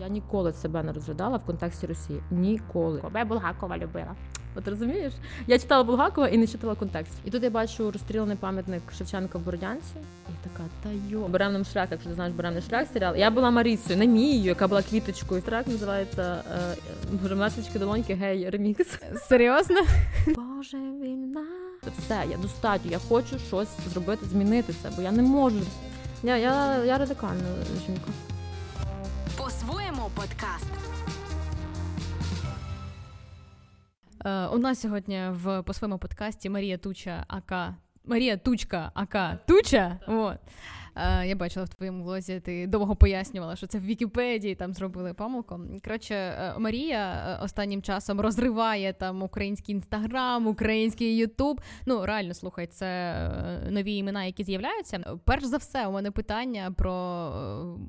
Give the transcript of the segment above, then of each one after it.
Я ніколи себе не розглядала в контексті Росії. Ніколи. Я Булгакова любила. От розумієш? Я читала Булгакова і не читала контекст. І тут я бачу розстріляний пам'ятник Шевченка в Бородянці. І така, та йо, беремним шлях, якщо ти знаєш беремний шлях серіал. Я була Маріцею, не мією, яка була квіточкою. Трек називається е, месечки долоньки, гей, ремікс. Серйозно? Боже, війна. Це все, я достатньо. Я хочу щось зробити, змінити це, бо я не можу. Я, я, я радикальна жінка. Подкаст. Е, у нас сьогодні в по своєму подкасті Марія Туча АК Марія Тучка АК Туча. Вот. Е, я бачила в твоєму влозі, ти довго пояснювала, що це в Вікіпедії там зробили помилку. Коротше, е, Марія е, останнім часом розриває там український інстаграм, український Ютуб. Ну реально слухай, це нові імена, які з'являються. Перш за все, у мене питання про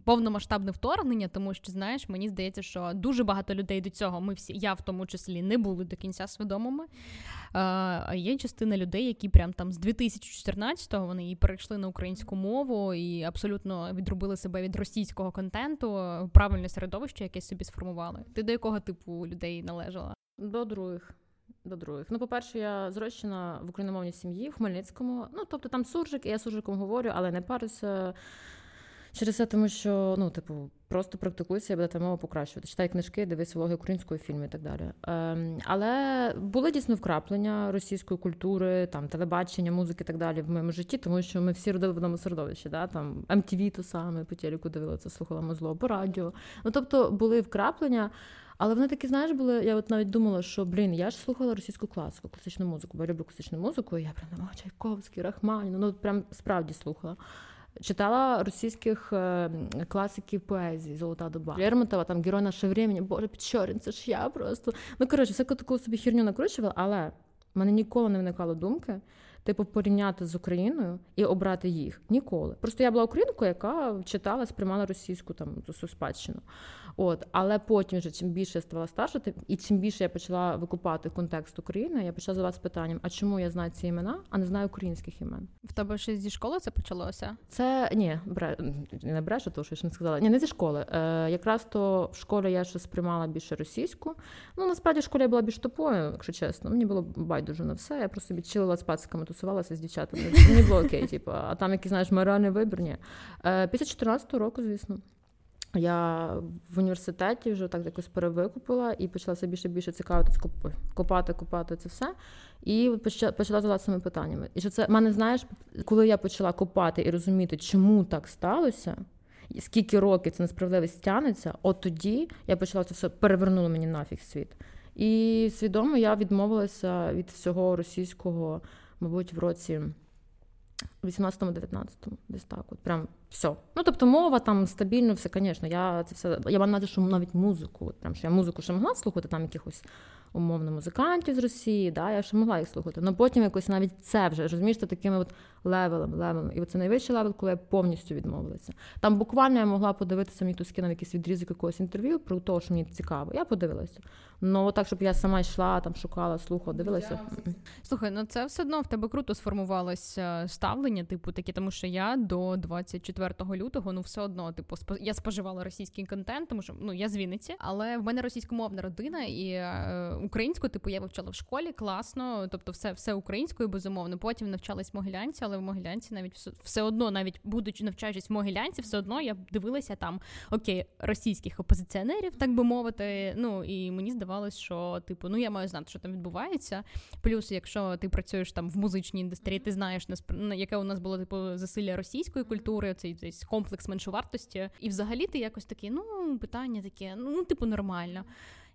повномасштабне вторгнення, тому що знаєш, мені здається, що дуже багато людей до цього ми всі, я в тому числі, не були до кінця свідомими. Є частина людей, які прям там з 2014-го вони і перейшли на українську мову і абсолютно відробили себе від російського контенту, правильне середовище, яке собі сформували. Ти до якого типу людей належала? До других. До других. Ну, по-перше, я зрощена в україномовній сім'ї в Хмельницькому. Ну, тобто там суржик, і я суржиком говорю, але не паруся. Через це, тому що, ну, типу, просто практикуйся і будете мову покращувати. Читай книжки, дивись влоги української фільму і так далі. Ем, Але були дійсно вкраплення російської культури, там телебачення, музики і так далі в моєму житті, тому що ми всі родили в одному середовищі. Да? Там MTV то саме, по телеку дивилися, слухала мозло, по радіо. Ну, тобто були вкраплення. Але вони такі, знаєш, були. Я от навіть думала, що блін, я ж слухала російську класику, класичну музику, бо я люблю класичну музику. і Я прям Чайковський, Рахманін, ну прям справді слухала. Читала російських е, класиків поезії Золота доба. Лермонтова, там герой наше времени, Боже, Печорин, це ж я просто. Ну коротше, всяку таку собі херню накручувала, але в мене ніколи не виникало думки, типу, порівняти з Україною і обрати їх. Ніколи. Просто я була українкою, яка читала, сприймала російську там спадщину. От, але потім, вже чим більше я ставала старша, і чим більше я почала викупати контекст України, я почала задаватися питанням: а чому я знаю ці імена, а не знаю українських імен? В тебе ще зі школи це почалося? Це ні, бре не брешу, тому що я ще не сказала. Ні, не зі школи. Е, Якраз то в школі я ще сприймала більше російську. Ну насправді в школі я була більш тупою, якщо чесно. Мені було байдуже на все. Я просто відчилила з пациками, тусувалася з дівчатами. Мені було окей, типу, а там якийсь знаєш моральний вибір, ні. Е, Після 14 року, звісно. Я в університеті вже так якось перевикупила і почалася більше і більше цікавитись, копати, копати це все. І почала задавати цими питаннями. І що це мене знаєш, коли я почала копати і розуміти, чому так сталося, скільки років це несправедливість тянеться, от тоді я почала це все перевернуло мені нафіг світ. І свідомо я відмовилася від всього російського, мабуть, в році. 18-19, десь так, от прям все. Ну тобто мова там стабільно, все, звісно. Я це все. Я маю що навіть музику. От прям що я музику ще могла слухати там якихось умовно музикантів з Росії, да, я ще могла їх слухати. Але потім якось навіть це вже розумієш, це такими от level-ами, level-ами. І це найвищий level, коли я повністю відмовилася. Там буквально я могла подивитися, мені хтось скинув якийсь відрізок якогось інтерв'ю про те, що мені цікаво. Я подивилася. Ну так, щоб я сама йшла, там шукала, слухала, дивилася. Слухай, ну це все одно в тебе круто сформувалося ставлення, типу таке, тому що я до 24 лютого, ну все одно, типу, я споживала російський контент, тому що ну я з Вінниці, але в мене російськомовна родина і е, українську, типу, я вивчала в школі класно, тобто все все українською, безумовно. Потім навчалась в Могилянці, але в Могилянці навіть все, все одно, навіть будучи навчаючись в Могилянці, все одно я дивилася там окей, російських опозиціонерів, так би мовити. Ну і мені здавалось, що типу, ну я маю знати, що там відбувається. Плюс, якщо ти працюєш там в музичній індустрії, ти знаєш яке у нас було типу засилля російської культури, цей цей комплекс меншовартості, і взагалі ти якось такі, ну питання таке, ну типу нормально.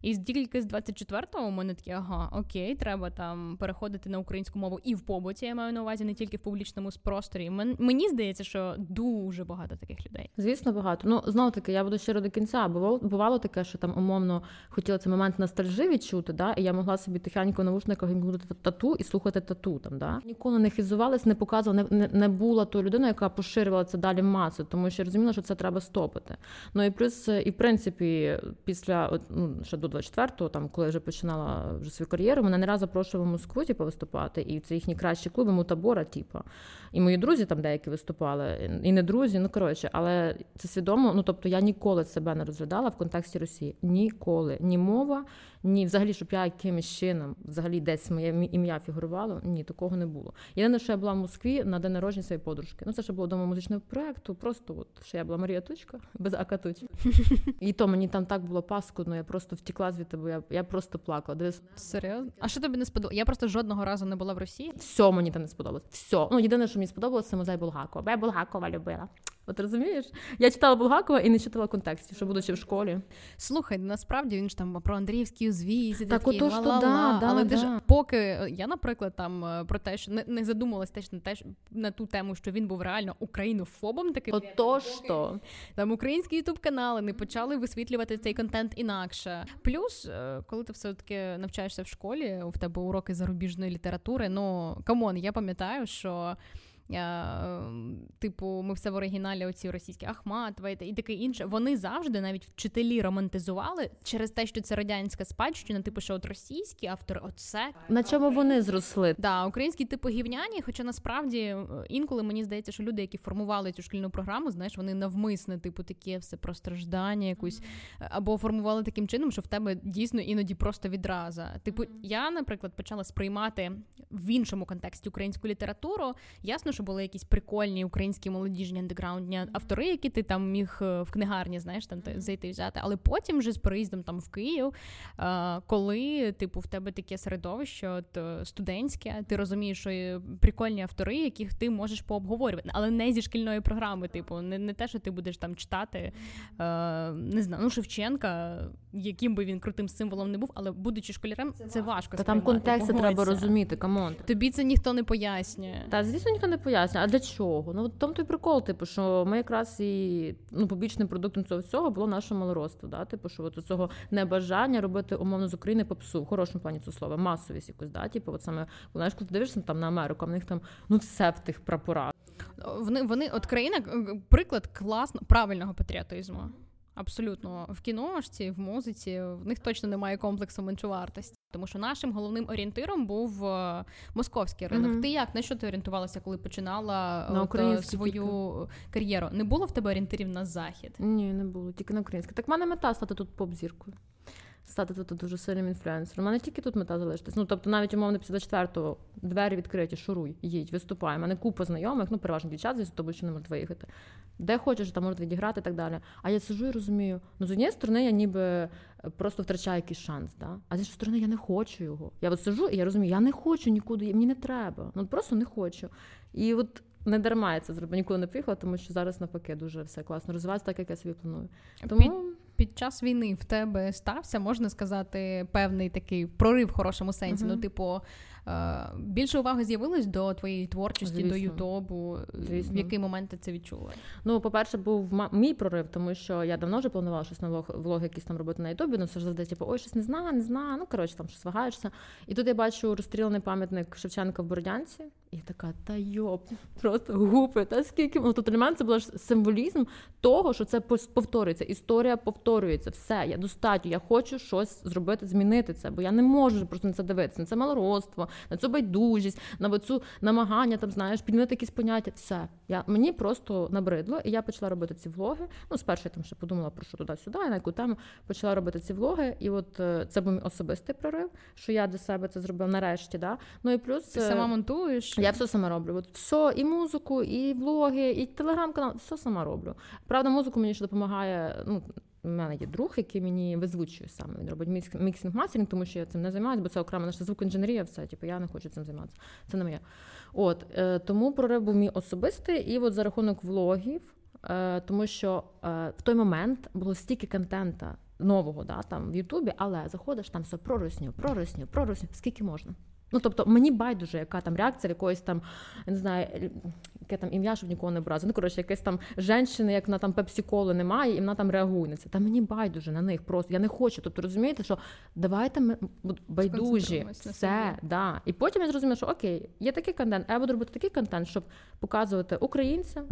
І тільки з 24-го у мене такі, ага, окей, треба там переходити на українську мову і в побуті. Я маю на увазі не тільки в публічному просторі. Мені здається, що дуже багато таких людей. Звісно, багато. Ну знову таки, я буду щиро до кінця. Бувало, бувало таке, що там умовно хотіла цей момент ностальжі відчути, да, і я могла собі тихенько в навушниках тату і слухати тату. Там да ніколи не хизувалась, не показувала, не, не, була тою людиною, яка поширювала це далі в маси, тому що розуміла, що це треба стопити. Ну і плюс, і в принципі, після ну, ще до 24-го, там, коли я вже починала вже свою кар'єру, мене не раз запрошували в Москву типу, виступати, і це їхні кращі клуби, мутабора, типу. І мої друзі там деякі виступали, і не друзі, ну коротше, але це свідомо. Ну тобто я ніколи себе не розглядала в контексті Росії. Ніколи. Ні мова, ні, взагалі, щоб я якимось чином взагалі десь моє ім'я фігурувало. Ні, такого не було. Єдине, що я була в Москві на день народження своєї подружки. Ну це ще було дома музичного проекту. Просто от що я була Марія Тучка без Акатучка. І то мені там так було паскудно, я просто втекла звідти, бо я я просто плакала. Дивись. Серйозно? А що тобі не сподобалося? Я просто жодного разу не була в Росії. Все мені там не сподобалось. Все. Ну єдине, що мені сподобалося, це музей Булгакова. Бо я Булгакова любила. От розумієш? Я читала Булгакова і не читала контекстів, що будучи в школі. Слухай, насправді він ж там про Андріївський узвіз, і так такий, ото, що да, да, але да. ти ж поки я, наприклад, там е, про те, що не, не задумалась теж на те, на ту тему, що він був реально українофобом, таким Ото що. там українські ютуб канали не почали висвітлювати цей контент інакше. Плюс, е, коли ти все таки навчаєшся в школі, у тебе уроки зарубіжної літератури. Ну come on, я пам'ятаю, що. Ем, типу, ми все в оригіналі, оці російські Ахматова і таке інше. Вони завжди, навіть вчителі, романтизували через те, що це радянська спадщина, типу, що от російські автори, оце на чому вони зросли? Да, українські типу гівняні. Хоча насправді е, інколи мені здається, що люди, які формували цю шкільну програму, знаєш, вони навмисне, типу, таке все про страждання, якусь або формували таким чином, що в тебе дійсно іноді просто відраза. Типу, я, наприклад, почала сприймати в іншому контексті українську літературу. Ясно що були якісь прикольні українські молодіжні андеграундні автори, які ти там міг е, в книгарні, знаєш, там зайти взяти. Але потім вже з приїздом там в Київ, е, коли типу в тебе таке середовище от, е, студентське, ти розумієш, що прикольні автори, яких ти можеш пообговорювати, але не зі шкільної програми, типу, не не те, що ти будеш там читати, не знаю, ну Шевченка, яким би він крутим символом не був, але будучи школярем, це, це важко. Та там контексти треба розуміти. come on. Тобі це ніхто не пояснює. Та звісно, ніхто не пояснює. А для чого? Ну от тому той прикол, типу, що ми якраз і ну, побічним продуктом цього всього було наше малороство. Да? Типу, що от цього небажання робити умовно з України попсу, в хорошому плані цього слова, масовість якусь, да? Типу, от саме знаєш, коли ти дивишся там на Америку, а в них там ну все в тих прапорах. Вони вони от країна приклад класно правильного патріотизму. Абсолютно в кіношці, в музиці в них точно немає комплексу меншовартості. Тому що нашим головним орієнтиром був е, московський ринок. Mm-hmm. Ти як на що ти орієнтувалася, коли починала на от, е, свою тільки. кар'єру? Не було в тебе орієнтирів на захід? Ні, не було, тільки на українське. Так в мене мета стати тут поп-зіркою стати тут дуже сильним інфлюенсером. У мене тільки тут мета залишитись. Ну тобто, навіть умовно після четвертого двері відкриті, шуруй, їдь, виступай. У мене купа знайомих, ну переважно дівчат, звісно, тобто що не можуть виїхати. Де хочеш, там можуть відіграти і так далі. А я сижу і розумію, ну з однієї сторони, я ніби е, просто втрачаю якийсь шанс. Да? А з іншої сторони, я не хочу його. Я от сижу і я розумію, я не хочу нікуди, мені не треба. Ну просто не хочу. І от. Не дарма я це зробила, ніколи не поїхала, тому що зараз навпаки дуже все класно розвивається, так як я собі планую. Тому під час війни в тебе стався, можна сказати, певний такий прорив в хорошому сенсі. Uh-huh. Ну, типу, більше уваги з'явилось до твоєї творчості, Звісно. до Ютубу. В який момент ти це відчула? Ну, по-перше, був мій прорив, тому що я давно вже планувала щось на влоги якісь там робити на Ютубі, ну все ж завжди, типу, ой, щось не знаю, не знаю. Ну, коротше, там щось вагаєшся. І тут я бачу розстріляний пам'ятник Шевченка в Бородянці, і така, та йоп, просто гупи, та скільки. Ну, тут для мене це був символізм того, що це повторюється. Історія повторюється. Все, я достатньо, я хочу щось зробити, змінити це, бо я не можу просто на це дивитися. Це малородство, на цю байдужість, на цю намагання там, знаєш, підмінити якісь поняття. Все. Я, Мені просто набридло, і я почала робити ці влоги. Ну, спершу я там ще подумала про що туди-сюди, на яку тему почала робити ці влоги. І от е, це був мій особистий прорив, що я для себе це зробила нарешті. Да? Ну і плюс Ти сама монтуєш. Я все сама роблю. От все, і музику, і влоги, і телеграм-канал, все сама роблю. Правда, музику мені ще допомагає. ну, у мене є друг, який мені визвучує саме. Він робить міксинг мастеринг тому що я цим не займаюся, бо це окрема наша звукоінженерія, все. Типу, я не хочу цим займатися. Це не моє. От е, тому прорив був мій особистий, і от за рахунок влогів, е, тому що е, в той момент було стільки контента нового, да, там в Ютубі, але заходиш там все про росню, про росню, про росню, скільки можна. Ну, тобто, мені байдуже, яка там реакція якоїсь там, не знаю, яке там ім'я, щоб нікого не образити. Ну, коротше, якась там женщина, як вона там пепсі-коли немає, і вона там реагує на це. Та мені байдуже на них просто. Я не хочу. Тобто, розумієте, що давайте ми байдужі, все, да. І потім я зрозуміла, що окей, є такий контент, а я буду робити такий контент, щоб показувати українцям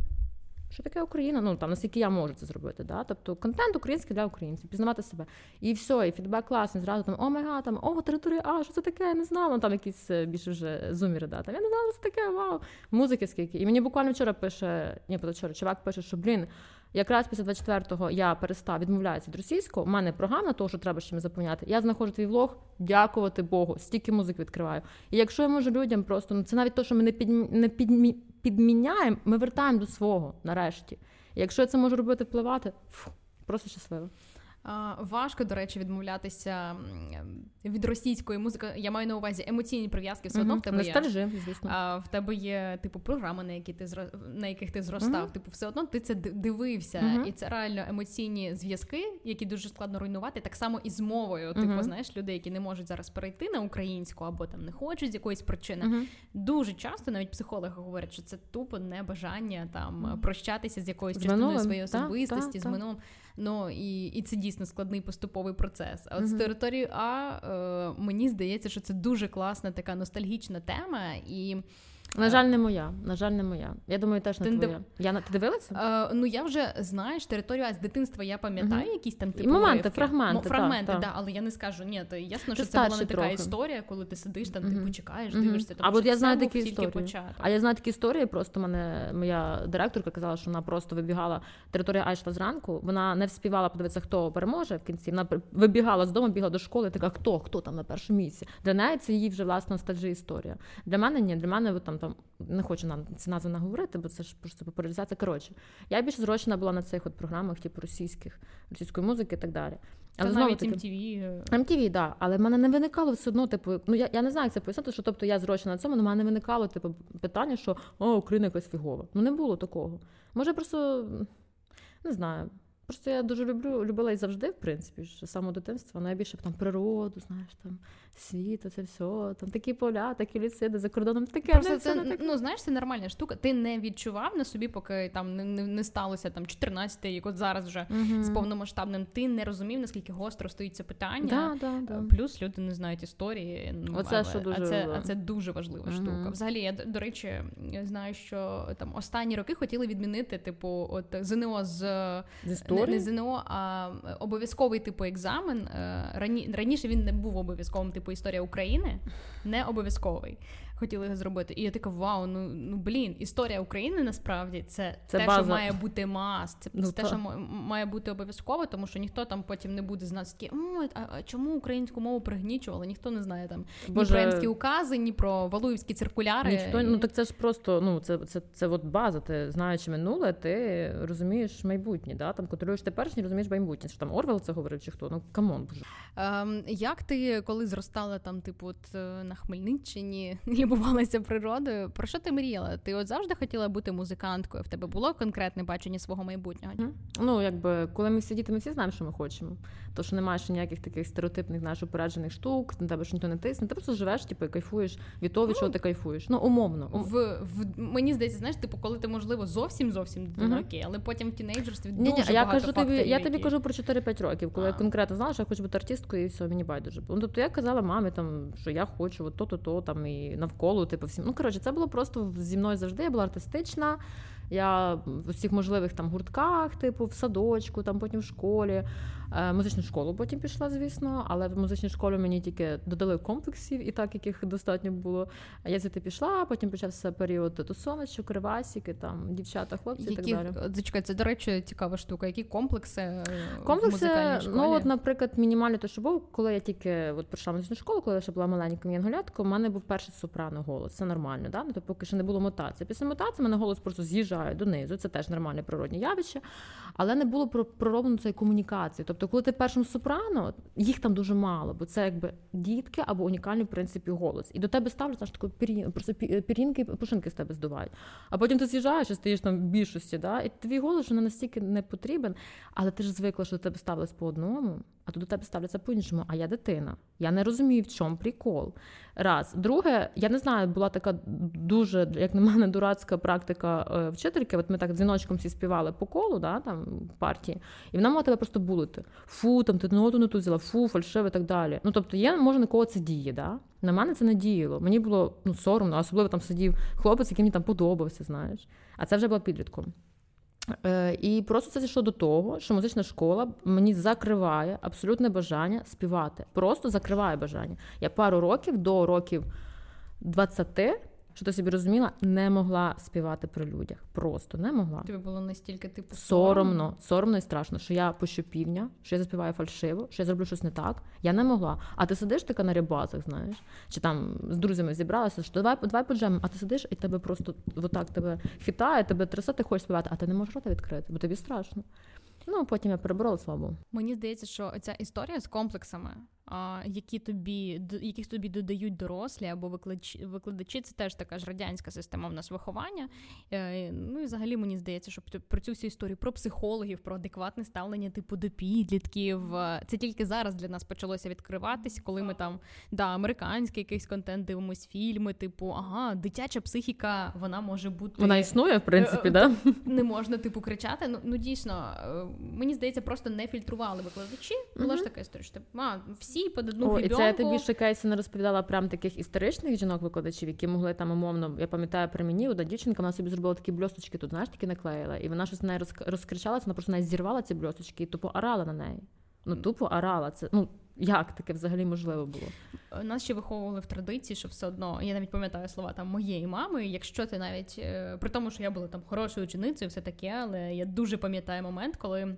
що таке Україна? Ну там наскільки я можу це зробити. Да? Тобто контент український для українців, пізнавати себе. І все, і фідбек класний, зразу там о мега, там о, територія, а що це таке? Я не знала. Там якісь е, більше вже зуміри, да. Там я не знала, що це таке, вау. Музики скільки. І мені буквально вчора пише, ні, позавчора, чувак пише, що блін. Якраз після 24-го я перестав відмовляюся від російського. У мене програма, того, що треба ще заповняти. Я знаходжу твій влог, дякувати Богу, стільки музик відкриваю. І якщо я можу людям просто ну це навіть те, що ми не під не підмі, підміняємо, ми вертаємо до свого нарешті. І якщо я це можу робити, впливати, фу, просто щасливо. Важко, до речі, відмовлятися від російської музики. Я маю на увазі емоційні прив'язки все одно в тебе є. звісно. А в тебе є типу програми, на які ти на яких ти зростав. Типу, все одно ти це дивився, і це реально емоційні зв'язки, які дуже складно руйнувати. Так само і з мовою. Типу, знаєш, люди, які не можуть зараз перейти на українську або там не хочуть з якоїсь причини. Дуже часто навіть психологи говорять, що це тупо небажання там прощатися з якоюсь частиною своєї особистості з минулим. Ну і і це дійсно складний поступовий процес. А от mm-hmm. з територією А е, мені здається, що це дуже класна така ностальгічна тема і. На жаль, не моя. На жаль, не моя. Я думаю, теж не ти твоя. Див... Я ти дивилася? Е, ну я вже знаєш територію з дитинства. Я пам'ятаю угу. якісь там типу моменти, ривки. фрагменти. Ну, фрагменти, так, да, але я не скажу. Ні, то ясно, ти що це була не така історія, коли ти сидиш там, угу. типу чекаєш, угу. дивишся. Тому, а от я знаю такі історії. Початок. А я знаю такі історії. Просто мене моя директорка казала, що вона просто вибігала. Територія Айшла зранку. Вона не вспівала подивитися, хто переможе в кінці. Вона вибігала з дому, бігла до школи. Така хто, хто там на першому місці. Для неї це її вже власна ностальжі історія. Для мене ні, для мене там там не хочу нам ці назви наговорити, бо це ж просто популяризація. Коротше, я більш зрощена була на цих от програмах, типу російських, російської музики і так далі. Але Та навіть таки, MTV. MTV, да. Але в мене не виникало все одно, типу, ну я я не знаю, як це пояснити, що тобто я зрощена на цьому, але в мене не виникало типу, питання, що о, Україна якась фігова. Ну не було такого. Може, просто не знаю. Просто я дуже люблю, любила і завжди, в принципі, що саме дитинства найбільше там природу, знаєш, там світ, це все, там такі поля, такі ліси, де за кордоном таке. Просто це, це ну знаєш, це нормальна штука. Ти не відчував на собі, поки там не не, не сталося там 14 як от зараз вже uh з повномасштабним. Ти не розумів, наскільки гостро стоїть це питання. Да, да, да. Плюс люди не знають історії. Ну, Оце, але, що дуже а це а це дуже важлива uh штука. Взагалі, я до речі, знаю, що там останні роки хотіли відмінити, типу, от ЗНО з, з не, не ЗНО, а обов'язковий типу екзамен. Е, рані, раніше він не був обов'язковим типу історія України, не обов'язковий хотіли його зробити. І я така, вау, ну ну блін, історія України насправді це, це те, база. що має бути мас, це ну, те, що має бути обов'язково, тому що ніхто там потім не буде знати, такі, а, а чому українську мову пригнічували? Ніхто не знає там Боже, ні про Емські укази, ні про Валуївські циркуляри. Ніхто, ну так це ж просто ну це це, це, це от база. Ти знаючи минуле, ти розумієш майбутнє. Да? Там контролюєш теперішнє, розумієш майбутнє. Що там Орвел це говорив, чи хто? Ну come on, боже. Ем, Як ти коли зростала там, типу, от е, на Хмельниччині? любувалася природою. Про що ти мріяла? Ти от завжди хотіла бути музиканткою? В тебе було конкретне бачення свого майбутнього? Ну, якби коли ми всі діти, ми всі знаємо, що ми хочемо. То що немає ще ніяких таких стереотипних знаєш, упереджених штук, на тебе ж ніхто не тисне. Ти просто живеш, типу, і кайфуєш від того, від чого ти кайфуєш. Ну, умовно. В, в мені здається, знаєш, типу, коли ти можливо зовсім зовсім дитина, окей, але потім в тінейджерстві дуже Ні, багато я кажу тобі, я тобі кажу про 4-5 років, коли а. я конкретно знала, що я хочу бути артисткою, і все, мені байдуже. Ну, тобто я казала мамі, там, що я хочу, от то-то, то там і навколо, типу, всім. Ну, коротше, це було просто зі мною завжди. Я була артистична. Я в усіх можливих там гуртках, типу в садочку, там потім в школі. Е, музичну школу потім пішла, звісно, але в музичній школі мені тільки додали комплексів, і так яких достатньо було. Я звідти пішла, потім почався період тусовочок, кривасіки, там дівчата, хлопці які, і так далі. Зачекай, це, до речі, цікава штука. Які комплекси? Е, комплекси, в музикальній школі? ну от, наприклад, мінімально те, що був, коли я тільки от прийшла в музичну школу, коли я ще була маленьким янголятком, у мене був перший сопрано голос. Це нормально, да? Ну, то поки що не було мутації. Після мутації мене голос просто з'їжджає донизу. Це теж нормальне природне явище, але не було пророблено цієї комунікації. Тобто, коли ти першому сопрано, їх там дуже мало, бо це якби дітки або унікальний в принципі голос. І до тебе ставлять ж таку пірін, просто пірінки, пушинки з тебе здувають. А потім ти з'їжджаєш і стоїш там в більшості, да? і твій голос вже настільки не потрібен, але ти ж звикла, що до тебе ставилось по одному а тут до тебе ставляться по-іншому, а я дитина. Я не розумію, в чому прикол. Раз. Друге, я не знаю, була така дуже, як на мене, дурацька практика е, вчительки. От ми так дзвіночком всі співали по колу, да, там, партії, і вона мала тебе просто булити. Фу, там ти ноту не ту взяла, фу, фальшиво і так далі. Ну, тобто, є, може, на кого це діє, да? На мене це не діяло. Мені було ну, соромно, особливо там сидів хлопець, який мені там подобався, знаєш. А це вже була підлітком. Е, І просто це зійшло до того, що музична школа мені закриває абсолютне бажання співати. Просто закриває бажання. Я пару років до років 20 що ти собі розуміла, не могла співати при людях. Просто не могла. Тобі було настільки типу соромно, соромно і страшно, що я пущу півня, що я заспіваю фальшиво, що я зроблю щось не так. Я не могла. А ти сидиш така на рибазах, знаєш, чи там з друзями зібралася, що давай давай поджемемо, а ти сидиш і тебе просто отак тебе хитає, тебе трясе, ти хочеш співати, а ти не можеш рота відкрити, бо тобі страшно. Ну потім я переборола слабо. Мені здається, що ця історія з комплексами які тобі яких тобі додають дорослі або викладачі, викладачі, це теж така ж радянська система в нас виховання. Е, ну і взагалі мені здається, що про цю всю історію про психологів, про адекватне ставлення типу до підлітків. Е, це тільки зараз для нас почалося відкриватись, коли ми там да, американський якийсь контент дивимось, фільми, типу, ага, дитяча психіка, вона може бути. Вона існує, в принципі, е, да? Не можна, типу, кричати. Ну ну дійсно, мені здається, просто не фільтрували викладачі. Була ж така історія, що типу, а, всі всі під одну О, І це я тобі ще кейси не розповідала прям таких історичних жінок-викладачів, які могли там умовно, я пам'ятаю при мені, одна дівчинка вона собі зробила такі бльосточки, тут знаєш, такі наклеїла, і вона щось на неї розкричалася, вона просто навіть зірвала ці бльосточки і тупо орала на неї. Ну, тупо орала. Це ну як таке взагалі можливо було? Нас ще виховували в традиції, що все одно я навіть пам'ятаю слова там моєї мами. Якщо ти навіть е, при тому, що я була там хорошою ученицею, все таке, але я дуже пам'ятаю момент, коли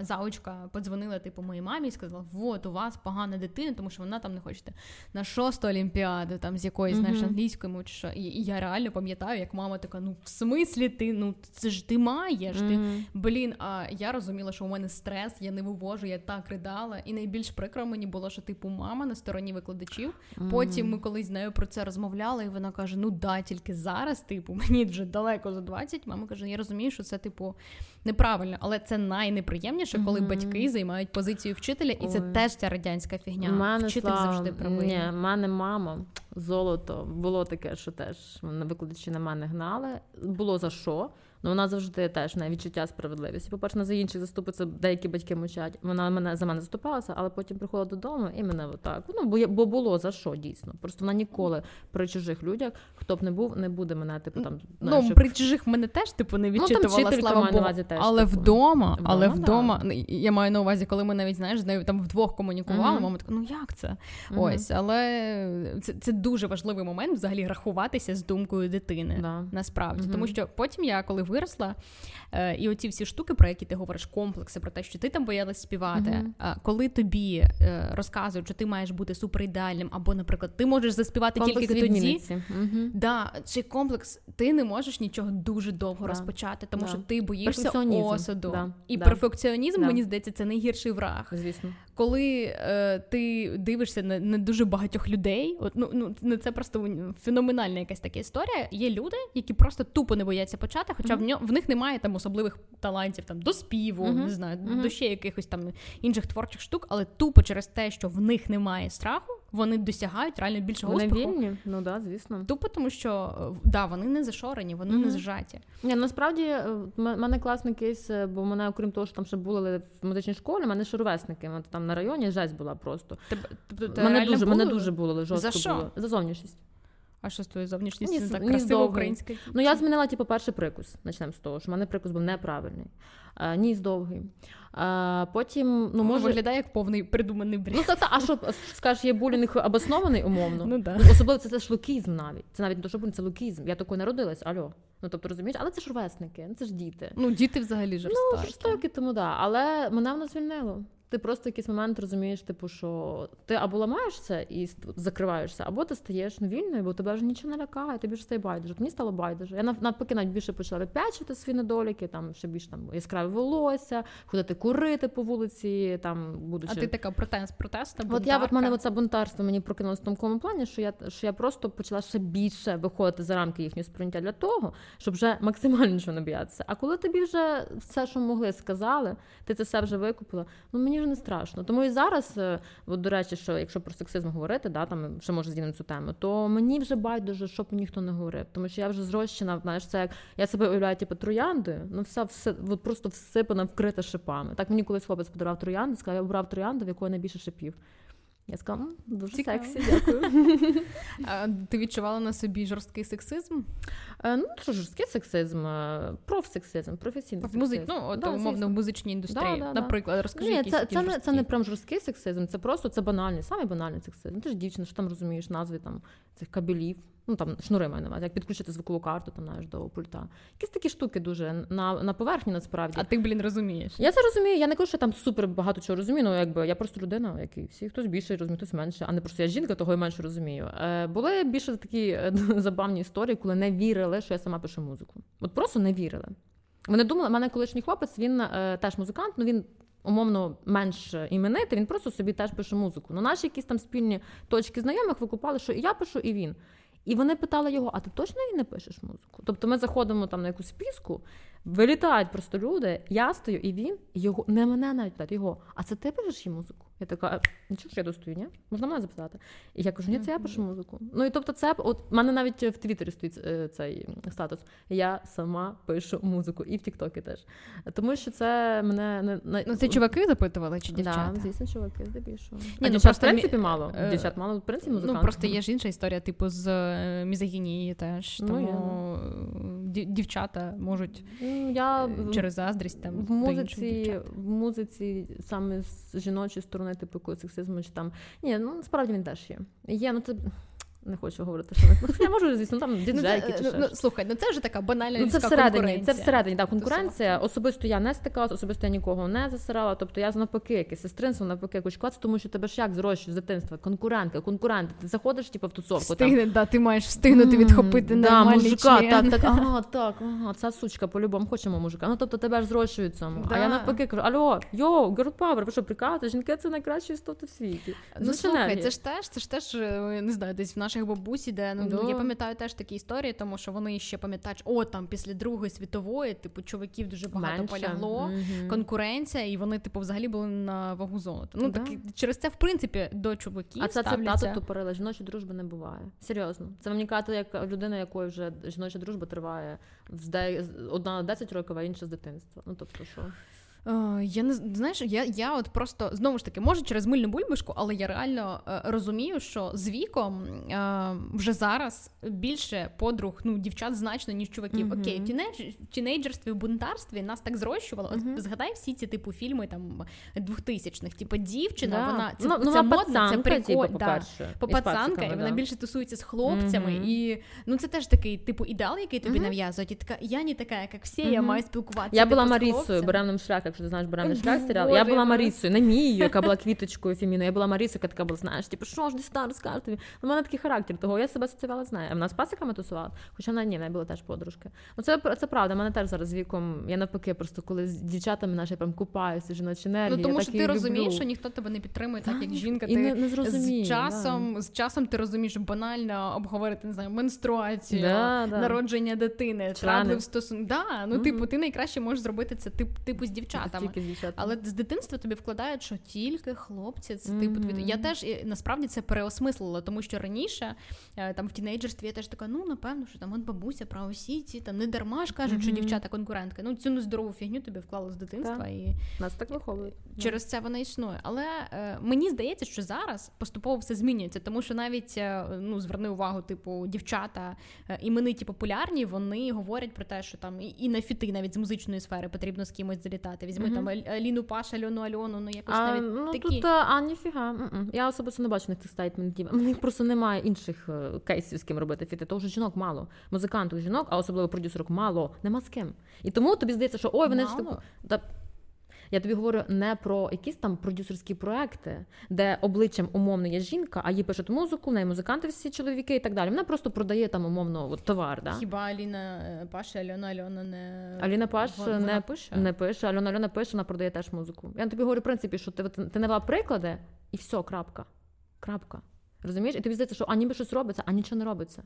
заучка подзвонила типу моїй мамі і сказала: Вот, у вас погана дитина, тому що вона там не хочете на шосту олімпіаду, там з якоїсь mm-hmm. знаєш, англійської мови чи що. І, і я реально пам'ятаю, як мама така: ну в смислі ти? Ну це ж ти маєш. Mm-hmm. Ти блін. А я розуміла, що у мене стрес, я не вивожу, я так ридала. І найбільш прикро мені було, що типу мама на стороні викладачів. Mm-hmm. Потім ми колись з нею про це розмовляли, і вона каже: Ну да, тільки зараз, типу, мені вже далеко за 20. Мама каже: Я розумію, що це типу неправильно, але це найнеприємніше, коли mm-hmm. батьки займають позицію вчителя, і Ой. це теж ця радянська фігня. Мене Вчитель слав... завжди правий. Ні, мене мама золото було таке, що теж викладачі на мене гнали. Було за що. Ну вона завжди теж на відчуття справедливості. По перше, на за інших заступиться деякі батьки мовчать. Вона мене за мене заступалася, але потім приходила додому і мене отак. Ну бо бо було за що дійсно. Просто вона ніколи при чужих людях, хто б не був, не буде мене типу там. Ну щоб... при чужих мене теж типу не відчитувала, ну, там, слава Богу. Увазі теж, але типу. вдома, вдома, але вдома да. я маю на увазі, коли ми навіть знаєш, з нею там вдвох комунікували. Mm-hmm. Мама така, ну як це? Mm-hmm. Ось, але це це дуже важливий момент взагалі рахуватися з думкою дитини. Да. Насправді, mm-hmm. тому що потім я коли виросла. Е, і оці всі штуки, про які ти говориш, комплекси, про те, що ти там боялась співати. Mm-hmm. Коли тобі е, розказують, що ти маєш бути суперідеальним, або, наприклад, ти можеш заспівати комплекс тільки тоді. Mm-hmm. Да, Цей комплекс, ти не можеш нічого дуже довго да. розпочати, тому да. що ти боїшся осуду. Да. І перфекціонізм, мені здається, це найгірший враг. Звісно коли е, ти дивишся на, на дуже багатьох людей, от ну ну, ну це просто феноменальна якась така історія. Є люди, які просто тупо не бояться почати, хоча. В ньо, в них немає там особливих талантів там до співу, mm-hmm. не знаю, mm-hmm. до ще якихось там інших творчих штук, але тупо через те, що в них немає страху, вони досягають реально більшого вони успіху. вільні, ну да, звісно. Тупо тому, що да, вони не зашорені, вони mm-hmm. не зажаті. Ні, насправді е, в мене класний кейс, е, бо мене, окрім того, що там ще були в музичній школі, мене ще ровесники. Там на районі жесть була просто. Тобто, мене дуже мене дуже було жорстко За що? було. За зовнішність. А що з твоєю зовнішністю не так красиво українською? Ну я змінила типу, перший прикус. Почнемо з того, що в мене прикус був неправильний. А, ніс довгий. А, Потім ну, ну може... виглядає як повний придуманий бред. Ну, та, та, А що скажеш, є булінг обоснований умовно? Ну, да. Особливо це, це ж лукізм навіть. Це навіть не то, що булінг, це лукізм. Я такою народилась, альо. Ну тобто розумієш, але це ж ровесники, це ж діти. Ну, діти взагалі жорстокі. Ну, жорстокі, тому да. Але мене воно звільнило. Ти просто в якийсь момент розумієш, типу, що ти або ламаєшся і закриваєшся, або ти стаєш вільною, бо тебе вже нічого не лякає, тобі ж стає байдуже. Мені стало байдуже. Я навпаки навіть більше почала вип'ячити свої недоліки, там ще більш там яскраве волосся, ходити курити по вулиці, там будучи. А ти така протест, протеста, От я от мене оце бунтарство мені прокинулося в тому плані, що я що я просто почала ще більше виходити за рамки їхнього сприйняття для того, щоб вже максимально нічого не боятися. А коли тобі вже все, що могли, сказали, ти це все вже викупила. Ну мені вже не страшно. Тому і зараз, е, от, до речі, що якщо про сексизм говорити, да, там ще може з'їдемо цю тему, то мені вже байдуже, щоб ніхто не говорив. Тому що я вже зрощена, знаєш, це як я себе уявляю, типу, троянди, ну все все от просто всипана, вкрита шипами. Так мені колись хлопець подарував троянди, сказав, я обрав троянду, в якої найбільше шипів. Я сказала, дуже Цікаво. сексі, дякую. А ти відчувала на собі жорсткий сексизм? Е, Ну, що жорсткий сексизм, е, профсексизм, професійний сексизм. музик... Ну, от, Да, умовно, в музичній індустрії. Да, да, да. Наприклад, розкажи Ні, це, це, не, це не прям жорсткий сексизм, це просто це банальний, самий банальний сексизм. Ти ж дівчина, що там розумієш назви там, цих кабелів, ну там шнури маю на увазі, як підключити звукову карту там, знаєш, до пульта. Якісь такі штуки дуже на, на поверхні насправді. А ти, блін, розумієш. Я це розумію. Я не кажу, що там супер багато чого розумію. Ну якби я просто людина, як і всі. Хтось більше розуміє, хтось менше, а не просто я жінка, того і менше розумію. Е, були більше такі е, забавні історії, коли не вірили, що я сама пишу музику. От просто не вірили. Вони думали, в мене колишній хлопець, він е, теж музикант, ну він. Умовно менш іменитий, він просто собі теж пише музику. Ну, наші якісь там спільні точки знайомих викупали, що і я пишу, і він. І вони питали його: а ти точно і не пишеш музику? Тобто ми заходимо там на якусь піску, вилітають просто люди, я стою, і він, його не мене навіть питають, його, а це ти пишеш їй музику? Я така, «Е, нічого що я достою, ні? Можна мене записати? І я кажу, ні, це я пишу музику. Ну і тобто, це от в мене навіть в Твіттері стоїть е, цей статус. Я сама пишу музику, і в Тіктокі теж. Тому що це мене не Ну, це чуваки запитували чи дівчата? Да, звісно, чуваки, здебільшого. Ні, а ну, дівчат, просто в принципі, мало. е, Дівчат мало, в принципі, музикантів. Ну, просто є ж інша історія, типу, з е, мізогінії теж. Ну, Тому е, дів- дівчата можуть Ну, я е, через заздрість там в музиці, в музиці саме з жіночої сторони, типу якогось сексизму чи там. Ні, ну насправді він теж є. Є, ну це не хочу говорити, що ну, я можу, звісно, там Ну, діджейки чи ну, ще ну, слухай, ну це вже така банальна Ну, це всередині, це всередині, так, конкуренція. Особисто я не стикалася, особисто я нікого не засирала. Тобто я навпаки, якесь сестринство, навпаки, якусь клас, тому що тебе ж як зрощують з дитинства. Конкурентка, конкурент. Ти заходиш, типу, в тусовку. там, да, ти маєш встигнути відхопити да, нормальний мужика, член. так, так, ага, так, ага, ця сучка по-любому хочемо мужика. Ну тобто тебе ж зрощують цьому. А я навпаки кажу: алло, йоу, girl power, ви що прикалуєте? Жінки це найкращі істоти в світі. Ну слухай, це ж теж, це ж теж е, не знаю, десь в наших бабусі, де ну Да. я пам'ятаю теж такі історії, тому що вони ще пам'ятають, о там після Другої світової, типу, чоловіків дуже багато Менше. полягло. Мгм. Конкуренція, і вони, типу, взагалі були на вагу золота. Ну Да. так через це, в принципі, до чоловіків А ця ставляться... цитата тупорила, жіночої дружби не буває. Серйозно. Це мені казати, як людина, якої вже жіноча дружба триває одна на 10 років, а інша з дитинства. Ну тобто, що Я не знаєш, я, я от просто знову ж таки, може через мильну бульбашку, але я реально е, розумію, що з віком е, вже зараз більше подруг ну, дівчат значно, ніж чуваків. Мгм. Окей, в, teenage, в тінейджерстві, в бунтарстві нас так зрощувало. Мгм. От згадай всі ці типу фільми там 2000-х. Типу, дівчина, Да. вона це, ну, це вона модно, це пацанка, типу, прикольно. да. по-перше. і Попацанка, вона да. більше тусується з хлопцями, Мгм. і ну це теж такий типу ідеал, який тобі нав'язують. І така я не така, як всі, я маю спілкуватися. Я типу, була Марісою, буремний шлях, якщо ти знаєш буремний шлях серіал. Я була я Марісою, не Мією, яка була квіточкою феміною. Я була Марісою, яка така була, знаєш, типу, що ж десь там розкажу тобі. У мене такий характер, того я себе асоціювала з нею. А вона з пасиками тусувала, хоча вона ні, в неї була теж подружки. Ну це, це правда, мене теж зараз з віком. Я навпаки, просто коли з дівчатами наші прям купаюся, жіночі енергії. Ну тому що ти розумієш, люблю. що ніхто тебе не підтримує, так Так, як жінка. і Ти не- не зрозуміє, з часом, з часом ти розумієш банально обговорити не знаю, менструацію, Да, да. народження дитини, стосунки. Да, ну типу, ти найкраще можеш зробити це тип, типу з дівчатами. Тільки з дівчатами. Але з дитинства тобі вкладають, що тільки хлопці, це типу Мгм. твій. Я теж і, насправді це переосмислила, тому що раніше е, там в тінейджерстві я теж така, ну напевно, що там от бабуся про усі ці там не дарма ж кажуть, що дівчата конкурентки. Ну цю нездорову фігню тобі вклали з дитинства Так. і Нас так виховують. через це вона існує. Але е, мені здається, що зараз поступово все змінюється, тому що навіть е, ну зверни увагу, типу, дівчата е, імениті популярні, вони говорять про те, що там і, і на фіти навіть з музичної сфери потрібно з кимось залітати. Візьми Мгм. там Аліну Паш, Альону Альону, ну якось А, навіть ну, такі. тут, а, ніфіга. Я особисто не бачу в них тих стейтментів. У них просто немає інших е, кейсів, з ким робити фіти. Тому що жінок мало. Музикантів жінок, а особливо продюсерок мало. Нема з ким. І тому тобі здається, що ой, вони ж Мало? типу. Та... Я тобі говорю не про якісь там продюсерські проекти, де обличчям умовно є жінка, а їй пишуть музику, в неї музиканти всі чоловіки і так далі. Вона просто продає там умовно от, товар. Да? Хіба Аліна е, Паш і Альона Альона не Аліна Паш вона не пише? Не пише, Альона Альона пише, вона продає теж музику. Я тобі говорю, в принципі, що ти, ти навела приклади, і все, крапка. Крапка. Розумієш? І тобі здається, що а ніби щось робиться, а нічого не робиться.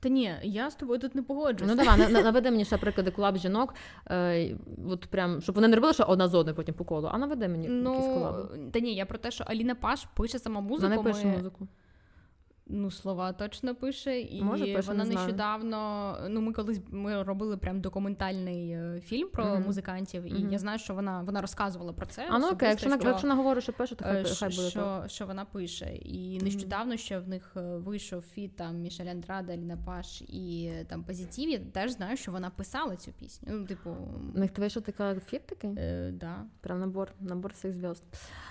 Та ні, я з тобою тут не погоджуюся. Ну давай, на- на- наведи мені ще приклади колаб жінок, е, от прям, щоб вони не робили ще одна з одною потім по колу, а наведи мені якісь колаби. Ну, та ні, я про те, що Аліна Паш пише сама музику. Вона не пише ми- музику. Ну, слова точно пише, і Може, пише, вона не нещодавно. Ну, ми колись ми робили прям документальний е, фільм про Мгм. музикантів, і Мгм. я знаю, що вона вона розказувала про це. А ну окей, якщо, вона- що, якщо вона говорить, що пише, то хай, е, хай буде що, так. що вона пише. І нещодавно ще в них е, вийшов фіт там Мішель Андрада, Ліна Паш і там Позитив. Я теж знаю, що вона писала цю пісню. Ну, типу, У них то вийшов така фіт такий? е, да. Прям набор, набор всіх звёзд.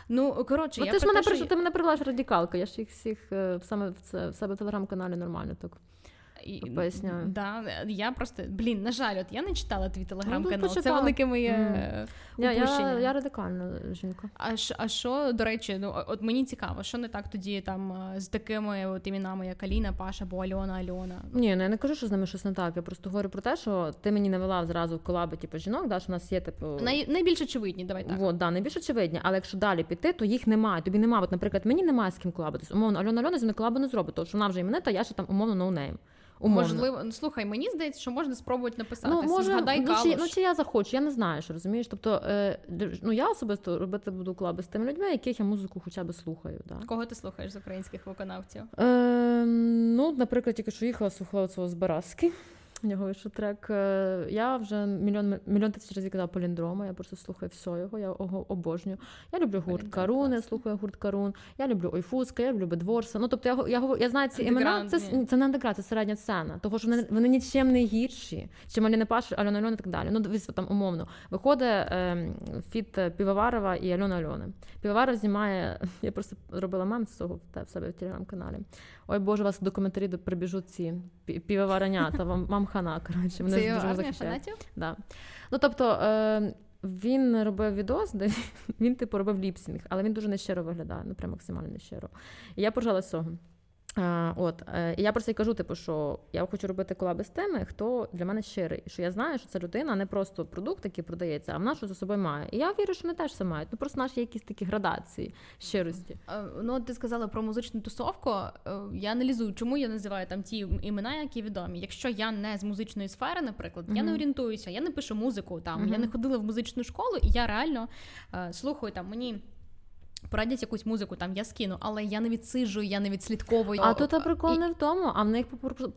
Ну, коротше, Ну, я ти ж мене що ти мене привела радикалка. Я ж їх всіх саме в це в себе в телеграм-каналі нормально так. І- Поясняю. Да, я просто, блін, на жаль, от я не читала твій Ну, телеграм-канал. Це велике моє Мгм. е, Я, я, я радикальна жінка. А а що, до речі, ну от мені цікаво, що не так тоді там е, з такими от іменами, як Аліна, Паша або Альона, Альона. Ні, ну я не кажу, що з ними щось не так. Я просто говорю про те, що ти мені навела зразу в колаби, типу, жінок, да, що в нас є типу. Най, найбільш очевидні, давай так. Вот, да, найбільш очевидні, але якщо далі піти, то їх немає. Тобі немає. От, наприклад, мені немає з ким колабитись. Умовно, Альона Альона зі мною колабу не зробить, тому що вона вже іменита, я ще там умовно ноунейм. Умовно. Можливо, ну слухай, мені здається, що можна спробувати написати. Ну, може, Згадай ну, Калуш. чи, ну, чи я захочу, я не знаю, що розумієш. Тобто, е, ну, я особисто робити буду клаби з тими людьми, яких я музику хоча б слухаю. Да. Кого ти слухаєш з українських виконавців? Е, ну, наприклад, тільки що їхала, слухала цього Збаразки. У нього вийшов трек. Е, Я вже мільйон мільйон тисяч разів казала Поліндрома, я просто слухаю все його, я його обожнюю. Я люблю гурт Каруни, класний. слухаю гурт Карун, я люблю Ойфуска, я люблю Бедворса. Ну, тобто я, го- я, я знаю ці імена, це, це не андеграунд, це середня сцена. Того, що вони, вони нічим не гірші, чим Аліна Паш, Альона Альона і так далі. Ну, дивись, там умовно. Виходить е, feat Півоварова і Альона Альони. Півоваров знімає, я просто робила мем з цього в себе в телеграм-каналі. Ой Боже, у вас в документарі прибіжуть ці півоваронята, вам, вам хана, коротше. Мене Це дуже захищають. Да. Ну тобто е, він робив відос, де він типу робив lip sync, але він дуже нещиро виглядає, ну прям максимально нещиро. І я поржала з цього. А, от, е, і я просто й кажу, типу, що я хочу робити колаби з тими, хто для мене щирий. Що я знаю, що це людина не просто продукт, який продається, а вона що за собою має. І я вірю, що вони теж це мають. Ну просто наші якісь такі градації щирості. Е, Ну, ти сказала про музичну тусовку. Е, Я аналізую, чому я називаю там ті імена, які відомі. Якщо я не з музичної сфери, наприклад, я не орієнтуюся, я не пишу музику там, я не ходила в музичну школу, і я реально е, слухаю там мені. Порадять якусь музику, там я скину, але я не відсиджую, я не відслідковую. А тут прикол І- не в тому, а в них по, прос-